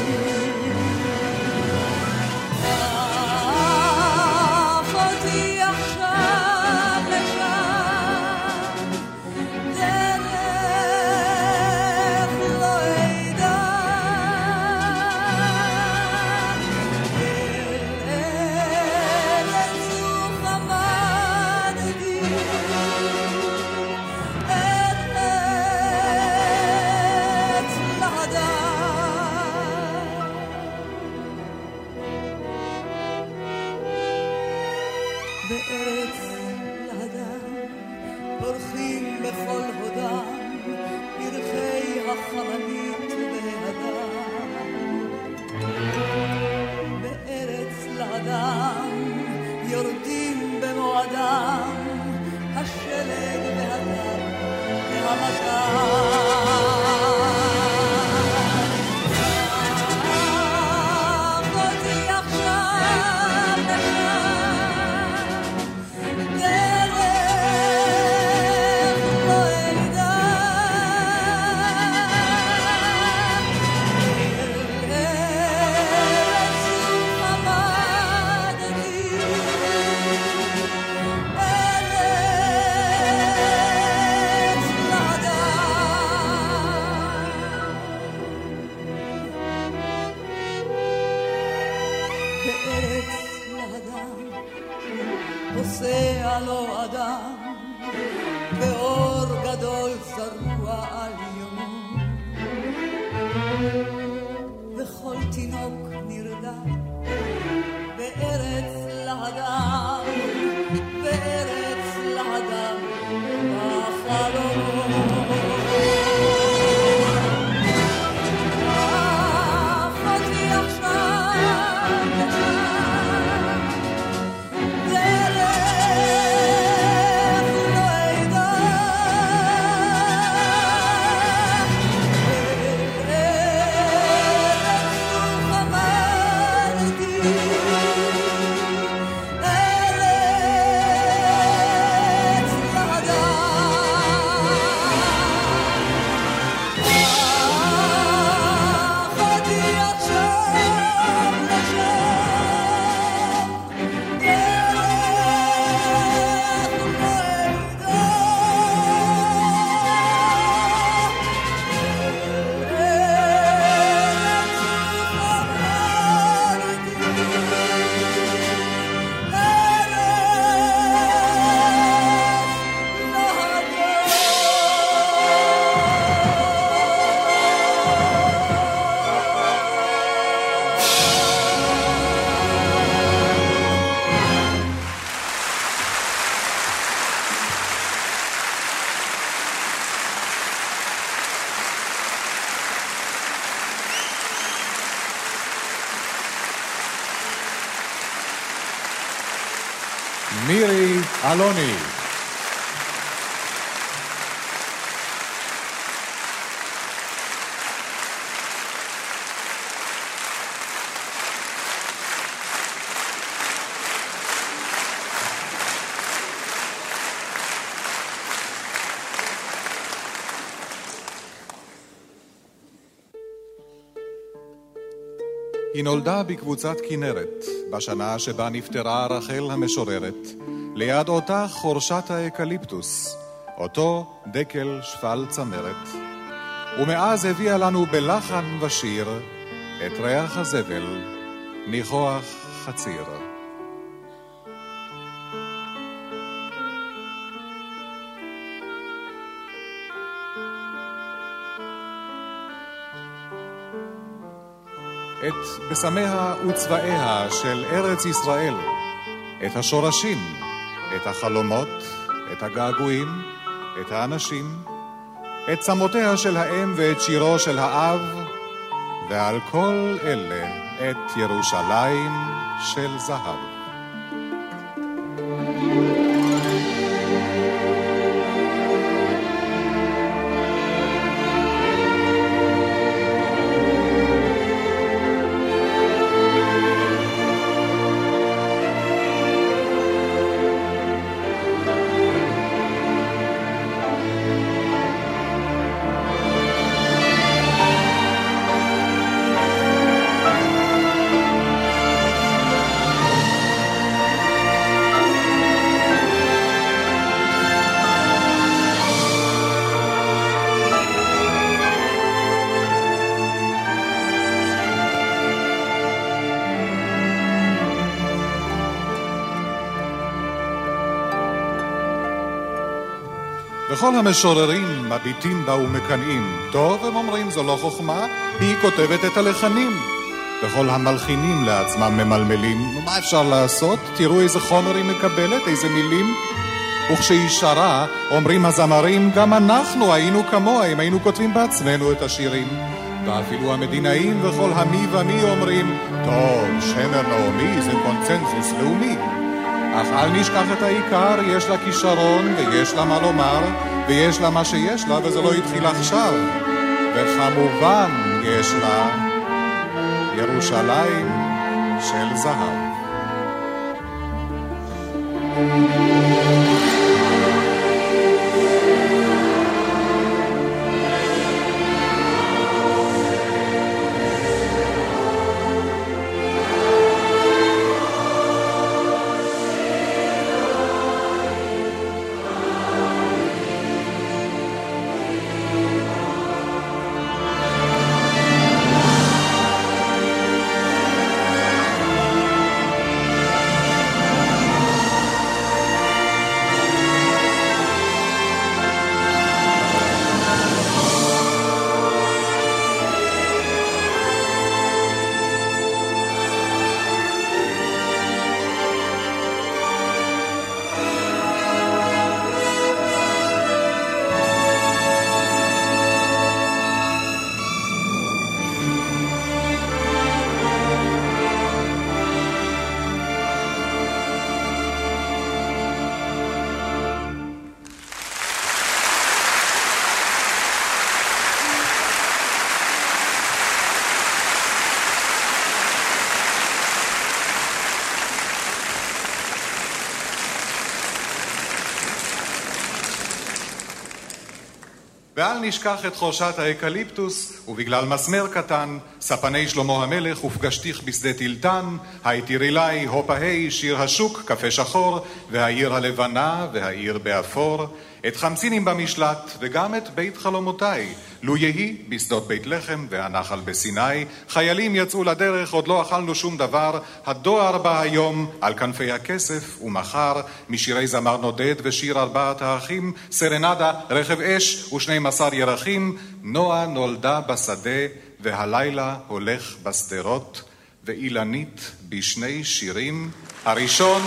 היא נולדה בקבוצת כנרת, בשנה שבה נפטרה רחל המשוררת, ליד אותה חורשת האקליפטוס, אותו דקל שפל צמרת. ומאז הביאה לנו בלחן ושיר את ריח הזבל, ניחוח חציר. את בשמיה וצבעיה של ארץ ישראל, את השורשים, את החלומות, את הגעגועים, את האנשים, את צמותיה של האם ואת שירו של האב, ועל כל אלה את ירושלים של זהב. וכל המשוררים מביטים בה ומקנאים. טוב, הם אומרים, זו לא חוכמה, היא כותבת את הלחנים. וכל המלחינים לעצמם ממלמלים, מה אפשר לעשות? תראו איזה חומר היא מקבלת, איזה מילים. וכשהיא שרה, אומרים הזמרים, גם אנחנו היינו כמוה אם היינו כותבים בעצמנו את השירים. ואפילו המדינאים וכל המי ומי אומרים, טוב, שמר נעמי זה קונצנזוס לאומי. אך אל נשכח את העיקר, יש לה כישרון ויש לה מה לומר, ויש לה מה שיש לה וזה לא התחיל עכשיו. וכמובן יש לה ירושלים של זהב. ואל נשכח את חורשת האקליפטוס, ובגלל מסמר קטן, ספני שלמה המלך, ופגשתיך בשדה תלתן, הייתי אלי, הופהי, שיר השוק, קפה שחור, והעיר הלבנה, והעיר באפור, את חמסינים במשלט, וגם את בית חלומותיי, לו יהי בשדות בית לחם והנחל בסיני, חיילים יצאו לדרך, עוד לא אכלנו שום דבר, הדואר בא היום על כנפי הכסף, ומחר. משירי זמר נודד ושיר ארבעת האחים, סרנדה, רכב אש ושנים עשר ירחים, נועה נולדה בשדה, והלילה הולך בשדרות, ואילנית בשני שירים, הראשון,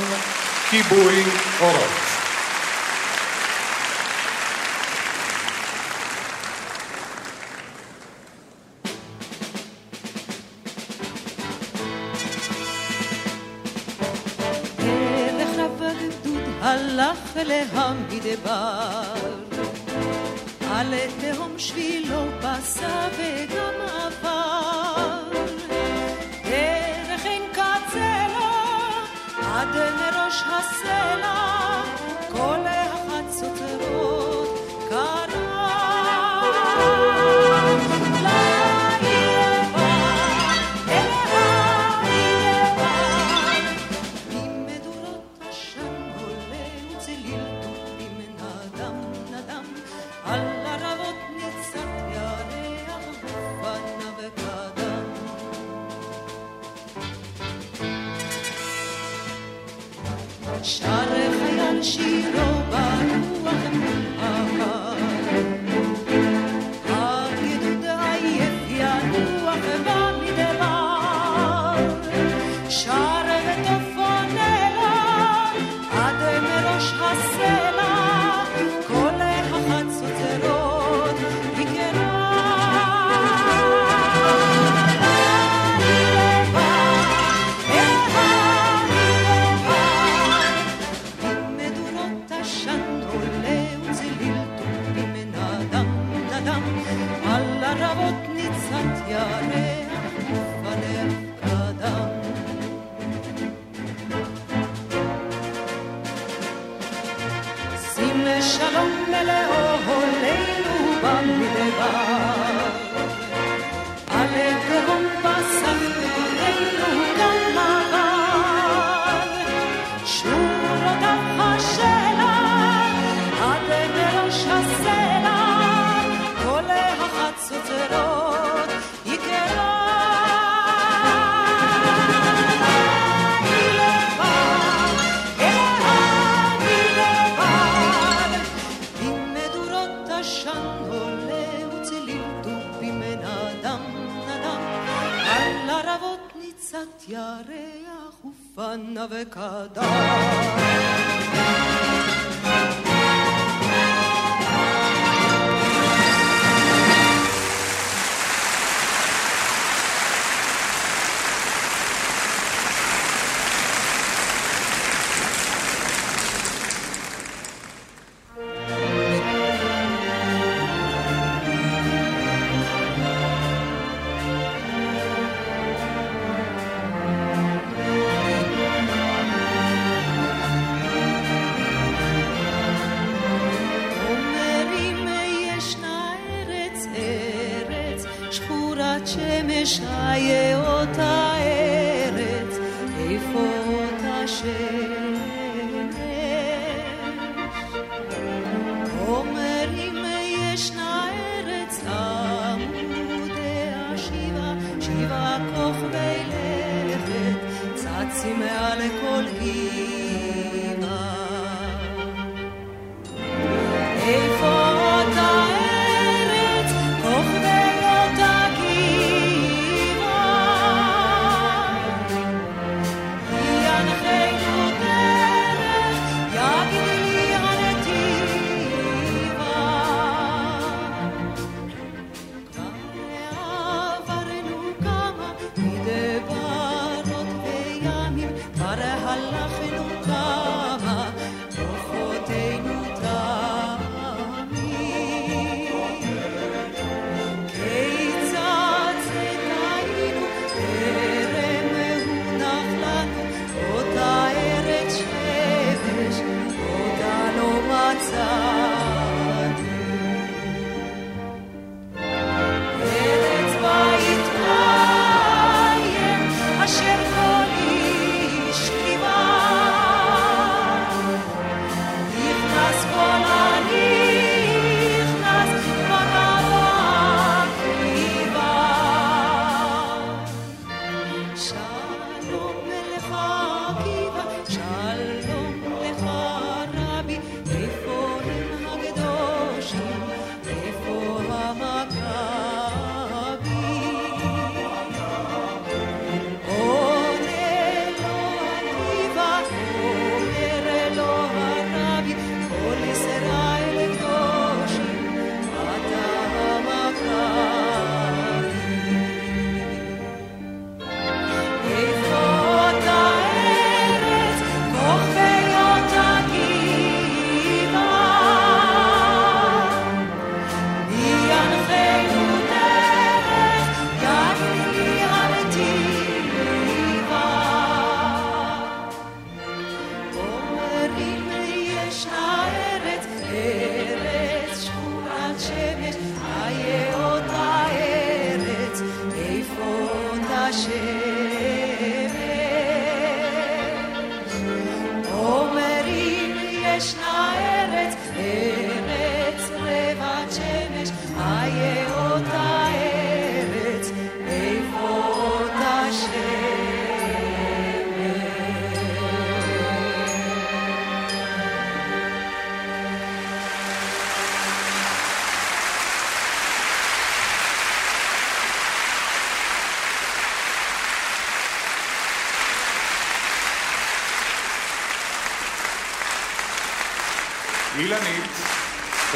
כיבוי אורות. הלך אליה מדבר עלה תהום שבילו פסע וגם עבר. דרך אין קצה לה, עד מראש הסלע ושלום ולאוהלינו במדבר. על עקרון בשרנו fun of a kadar.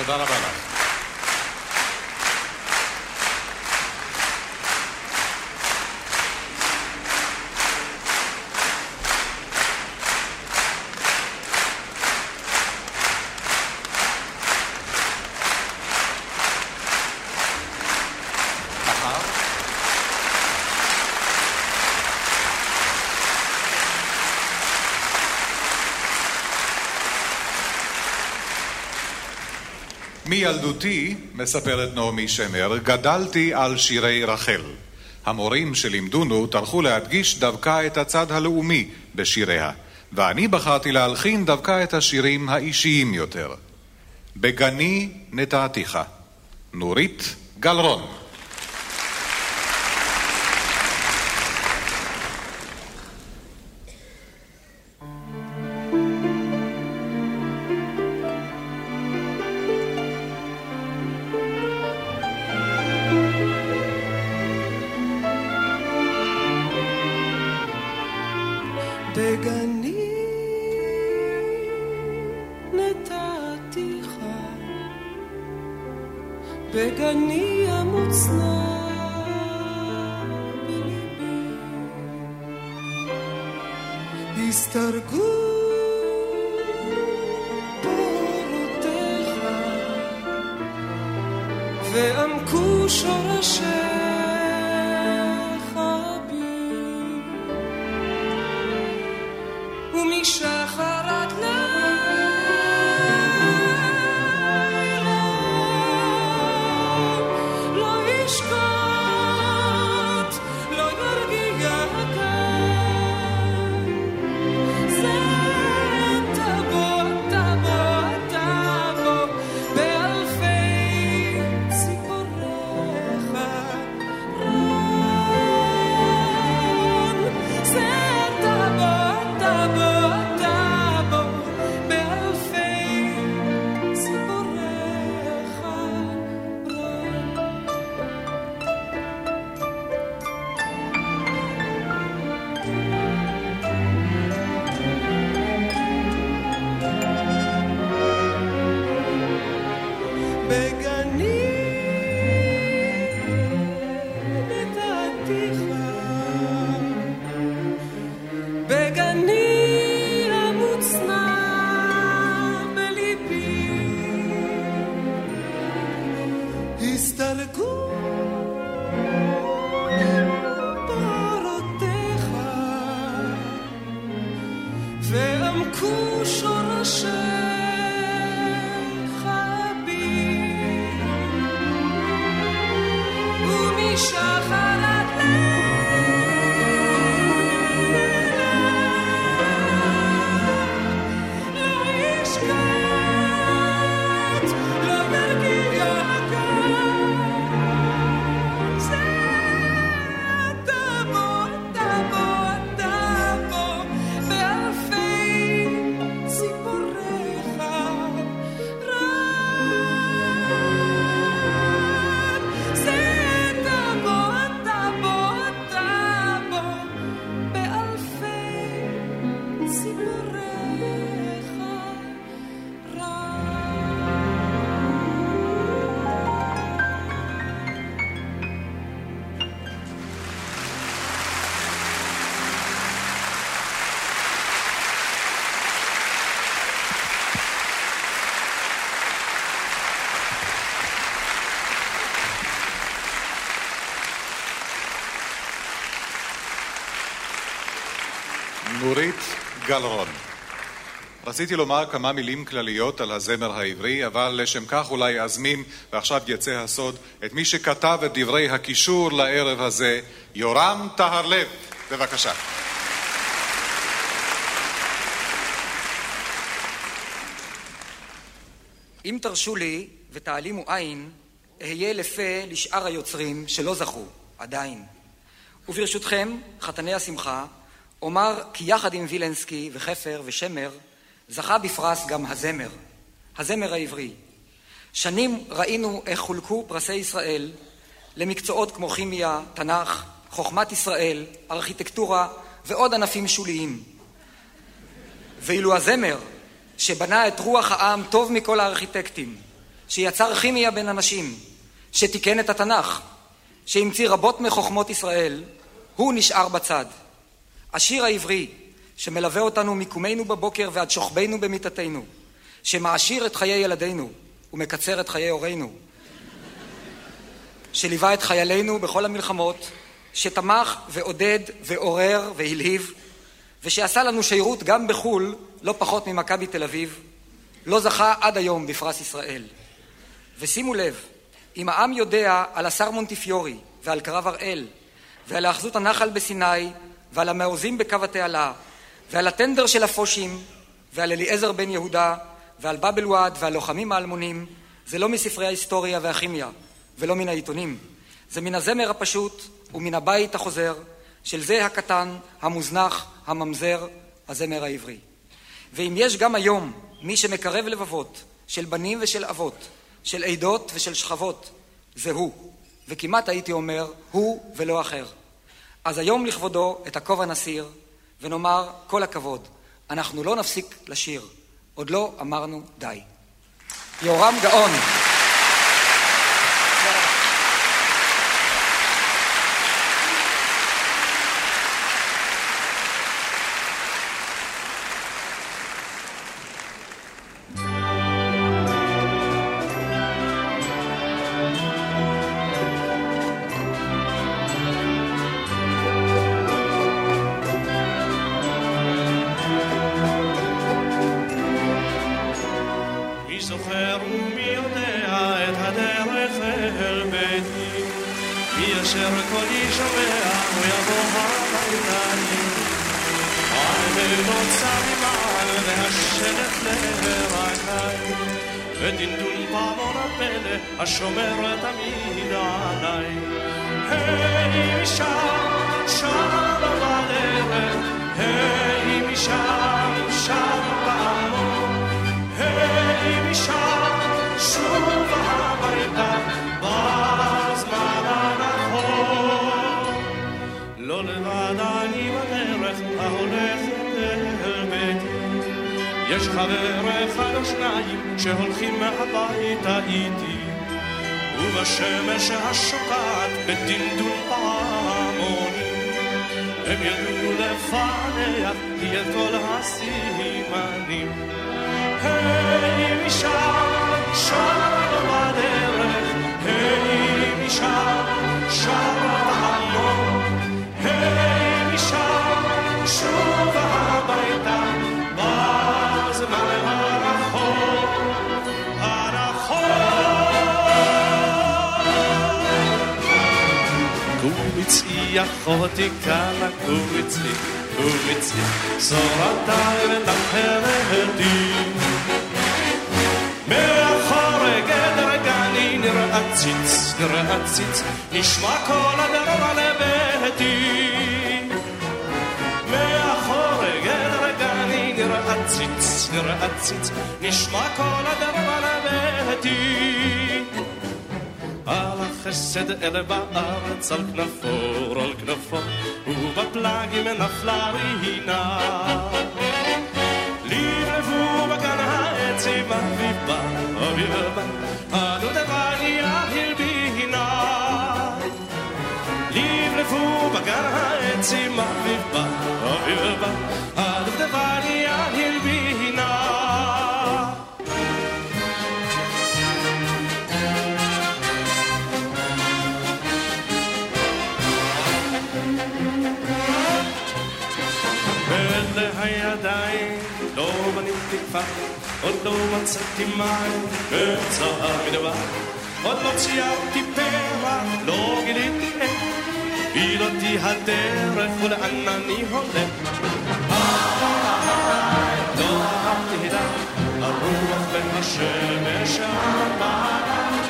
תודה רבה לך. מילדותי, מספרת נעמי שמר, גדלתי על שירי רחל. המורים שלימדונו טרחו להדגיש דווקא את הצד הלאומי בשיריה, ואני בחרתי להלחין דווקא את השירים האישיים יותר. בגני נטעתיך, נורית גלרון big גלרון. רציתי לומר כמה מילים כלליות על הזמר העברי, אבל לשם כך אולי אזמין, ועכשיו יצא הסוד, את מי שכתב את דברי הקישור לערב הזה, יורם טהרלב. בבקשה. אם תרשו לי ותעלימו עין, אהיה לפה לשאר היוצרים שלא זכו, עדיין. וברשותכם, חתני השמחה, אומר כי יחד עם וילנסקי וחפר ושמר זכה בפרס גם הזמר, הזמר העברי. שנים ראינו איך חולקו פרסי ישראל למקצועות כמו כימיה, תנ"ך, חוכמת ישראל, ארכיטקטורה ועוד ענפים שוליים. ואילו הזמר, שבנה את רוח העם טוב מכל הארכיטקטים, שיצר כימיה בין אנשים, שתיקן את התנ"ך, שהמציא רבות מחוכמות ישראל, הוא נשאר בצד. השיר העברי, שמלווה אותנו מקומנו בבוקר ועד שוכבנו במיטתנו, שמעשיר את חיי ילדינו ומקצר את חיי הורינו, שליווה את חיילינו בכל המלחמות, שתמך ועודד ועורר והלהיב, ושעשה לנו שירות גם בחו"ל, לא פחות ממכבי תל אביב, לא זכה עד היום בפרס ישראל. ושימו לב, אם העם יודע על השר מונטיפיורי ועל קרב הראל ועל האחזות הנחל בסיני ועל המעוזים בקו התעלה ועל הטנדר של הפושים ועל אליעזר בן יהודה ועל באבל וואד והלוחמים האלמונים זה לא מספרי ההיסטוריה והכימיה ולא מן העיתונים זה מן הזמר הפשוט ומן הבית החוזר של זה הקטן, המוזנח, הממזר, הזמר העברי. ואם יש גם היום מי שמקרב לבבות של בנים ושל אבות, של עדות ושל שכבות, זה הוא. וכמעט הייתי אומר, הוא ולא אחר. אז היום לכבודו את הכובע נסיר, ונאמר כל הכבוד, אנחנו לא נפסיק לשיר, עוד לא אמרנו די. יורם גאון החסד אלה בארץ על כנפו, כפר, עוד לא מצאתי מים באמצע המדבר, עוד לא ציירתי פרח, לא גיליתי איך, הוביל אותי הדרך ולאן אני הולך. לא אהבתי די, הרוח בין השמש המבט.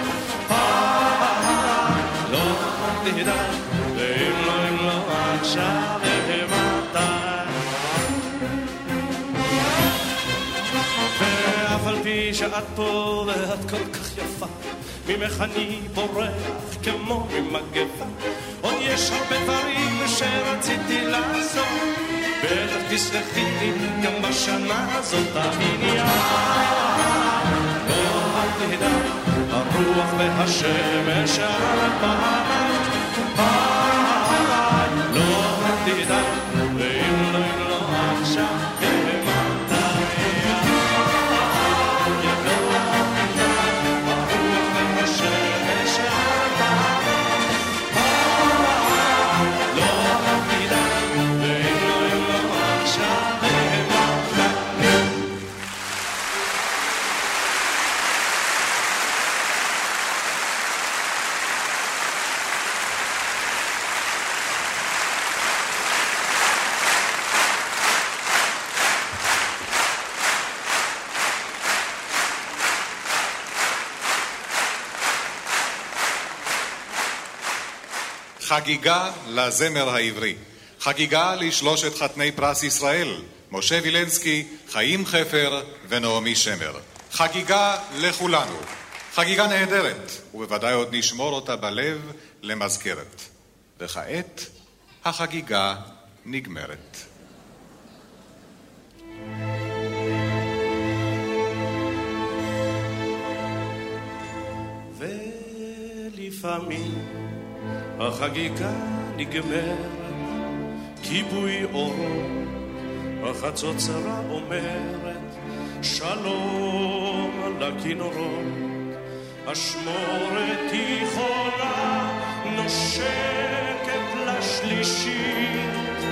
לא אהבתי די, שאת פה ואת כל כך יפה, ממך אני בורח כמו ממגפה. עוד יש הרבה דברים שרציתי לעשות, בטח תסלחי לי גם בשנה הזאת תדאג, הרוח והשמש הפעם, חגיגה לזמר העברי. חגיגה לשלושת חתני פרס ישראל, משה וילנסקי, חיים חפר ונעמי שמר. חגיגה לכולנו. חגיגה נהדרת, ובוודאי עוד נשמור אותה בלב למזכרת. וכעת, החגיגה נגמרת. ולפעמים החגיגה נגמרת, כיבוי אורו, החצוצרה אומרת, שלום לכינורות, אשמורת תיכונה נושקת לשלישית,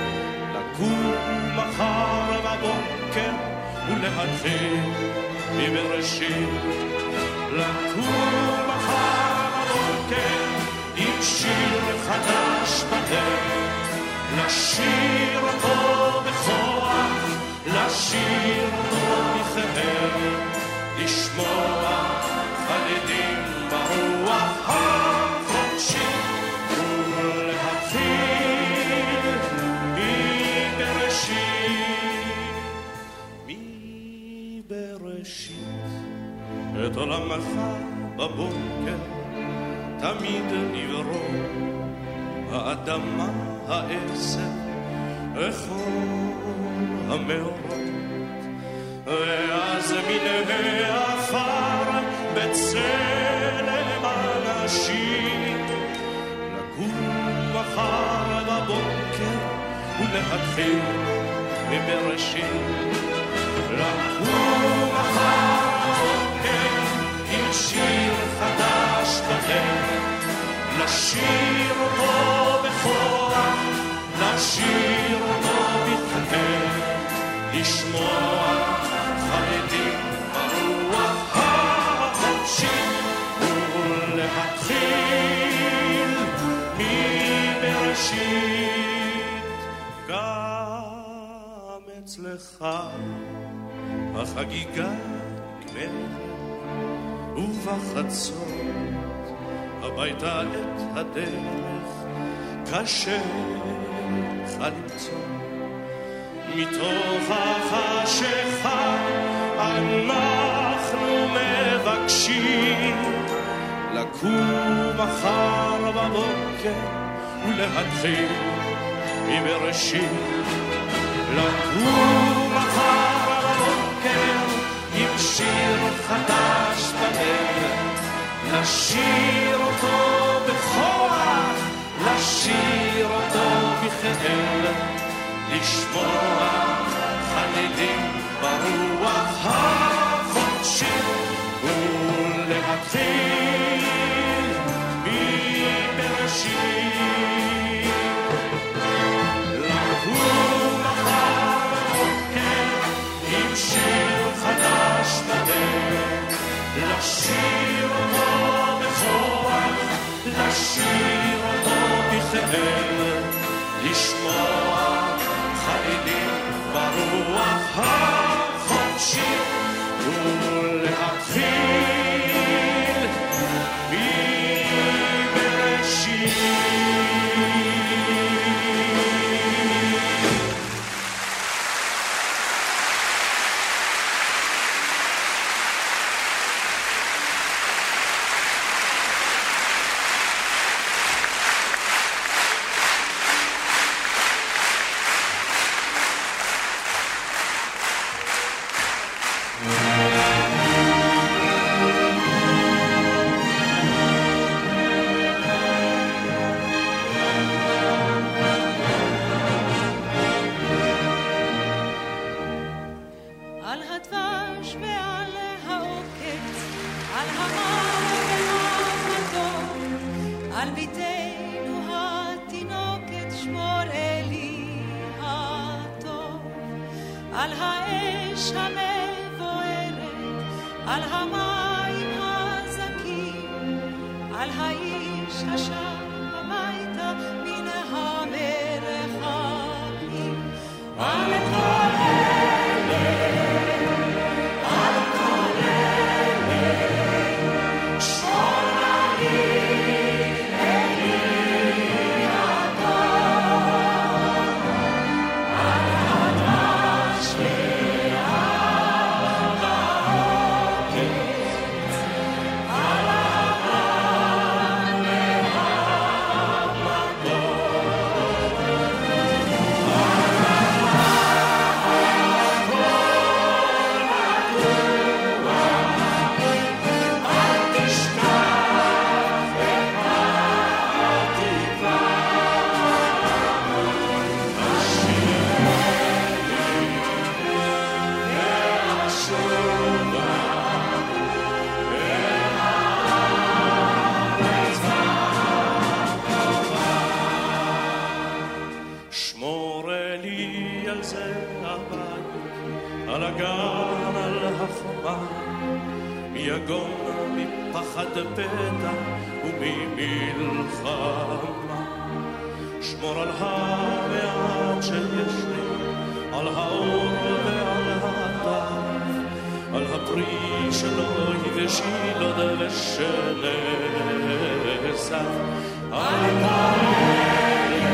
לקום מחר בבוקר ולהתחיל מבראשית, לקום מחר בבוקר שיר חדש בדרך, לשיר אותו בכוח, לשיר אותו בכאב, לשמוע חרדים ברוח מבראשית, את עולמך בבוקר תמיד נברו, האדמה, העשר, וכל המאורות. ואז מן העפר בצלם אנשים, לקום מחר בבוקר ולהתחיל מבראשית. לקום מחר לשיר אותו בכוח, לשיר אותו בכתב, לשמוע חרדים ברוח החופשי, ולהתחיל מבראשית. גם אצלך החגיגה נגמרת, ובחצות הביתה את הדרך, קשה לך למצוא. מתוך החשיכה אנחנו מבקשים לקום מחר בבוקר ולהתחיל מבראשית. לקום מחר בבוקר עם שיר חדש בדרך לשיר אותו בכוח, לשיר אותו בכאב, לשמוע חלילים ברוח החופשי, ולהתחיל לשיר אותו בכאב, לשמוע חיילים ברוח החופשי, ולהתחיל שמור לי על זה הבית, על הגן, על החומה, מיגון, מפחד פתע וממלחמה. שמור על המעט שיש לי, על האור ועל הטף, על הפרי שלא יבשיל עוד ושנאסף. על מרשרש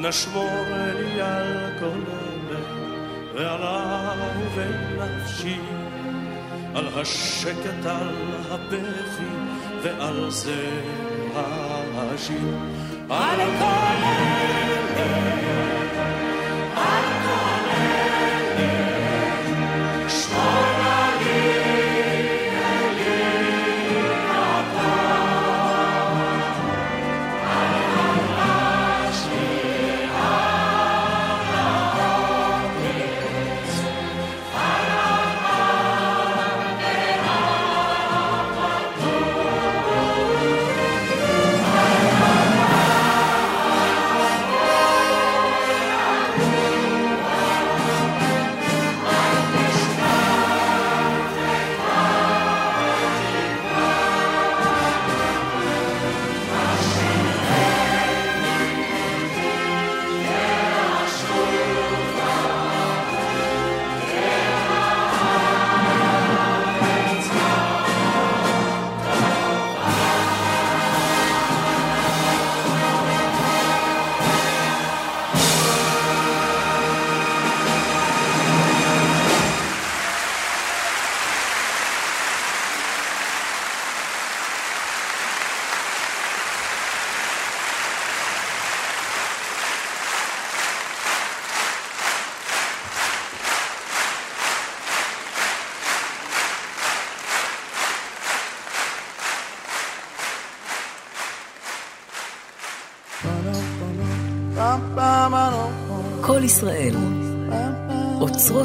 אנא שמור לי על כל אלה, ועל אהובי נפשי, על השקט, על הבכי, ועל זה השיר. על כל כל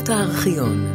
הארכיון.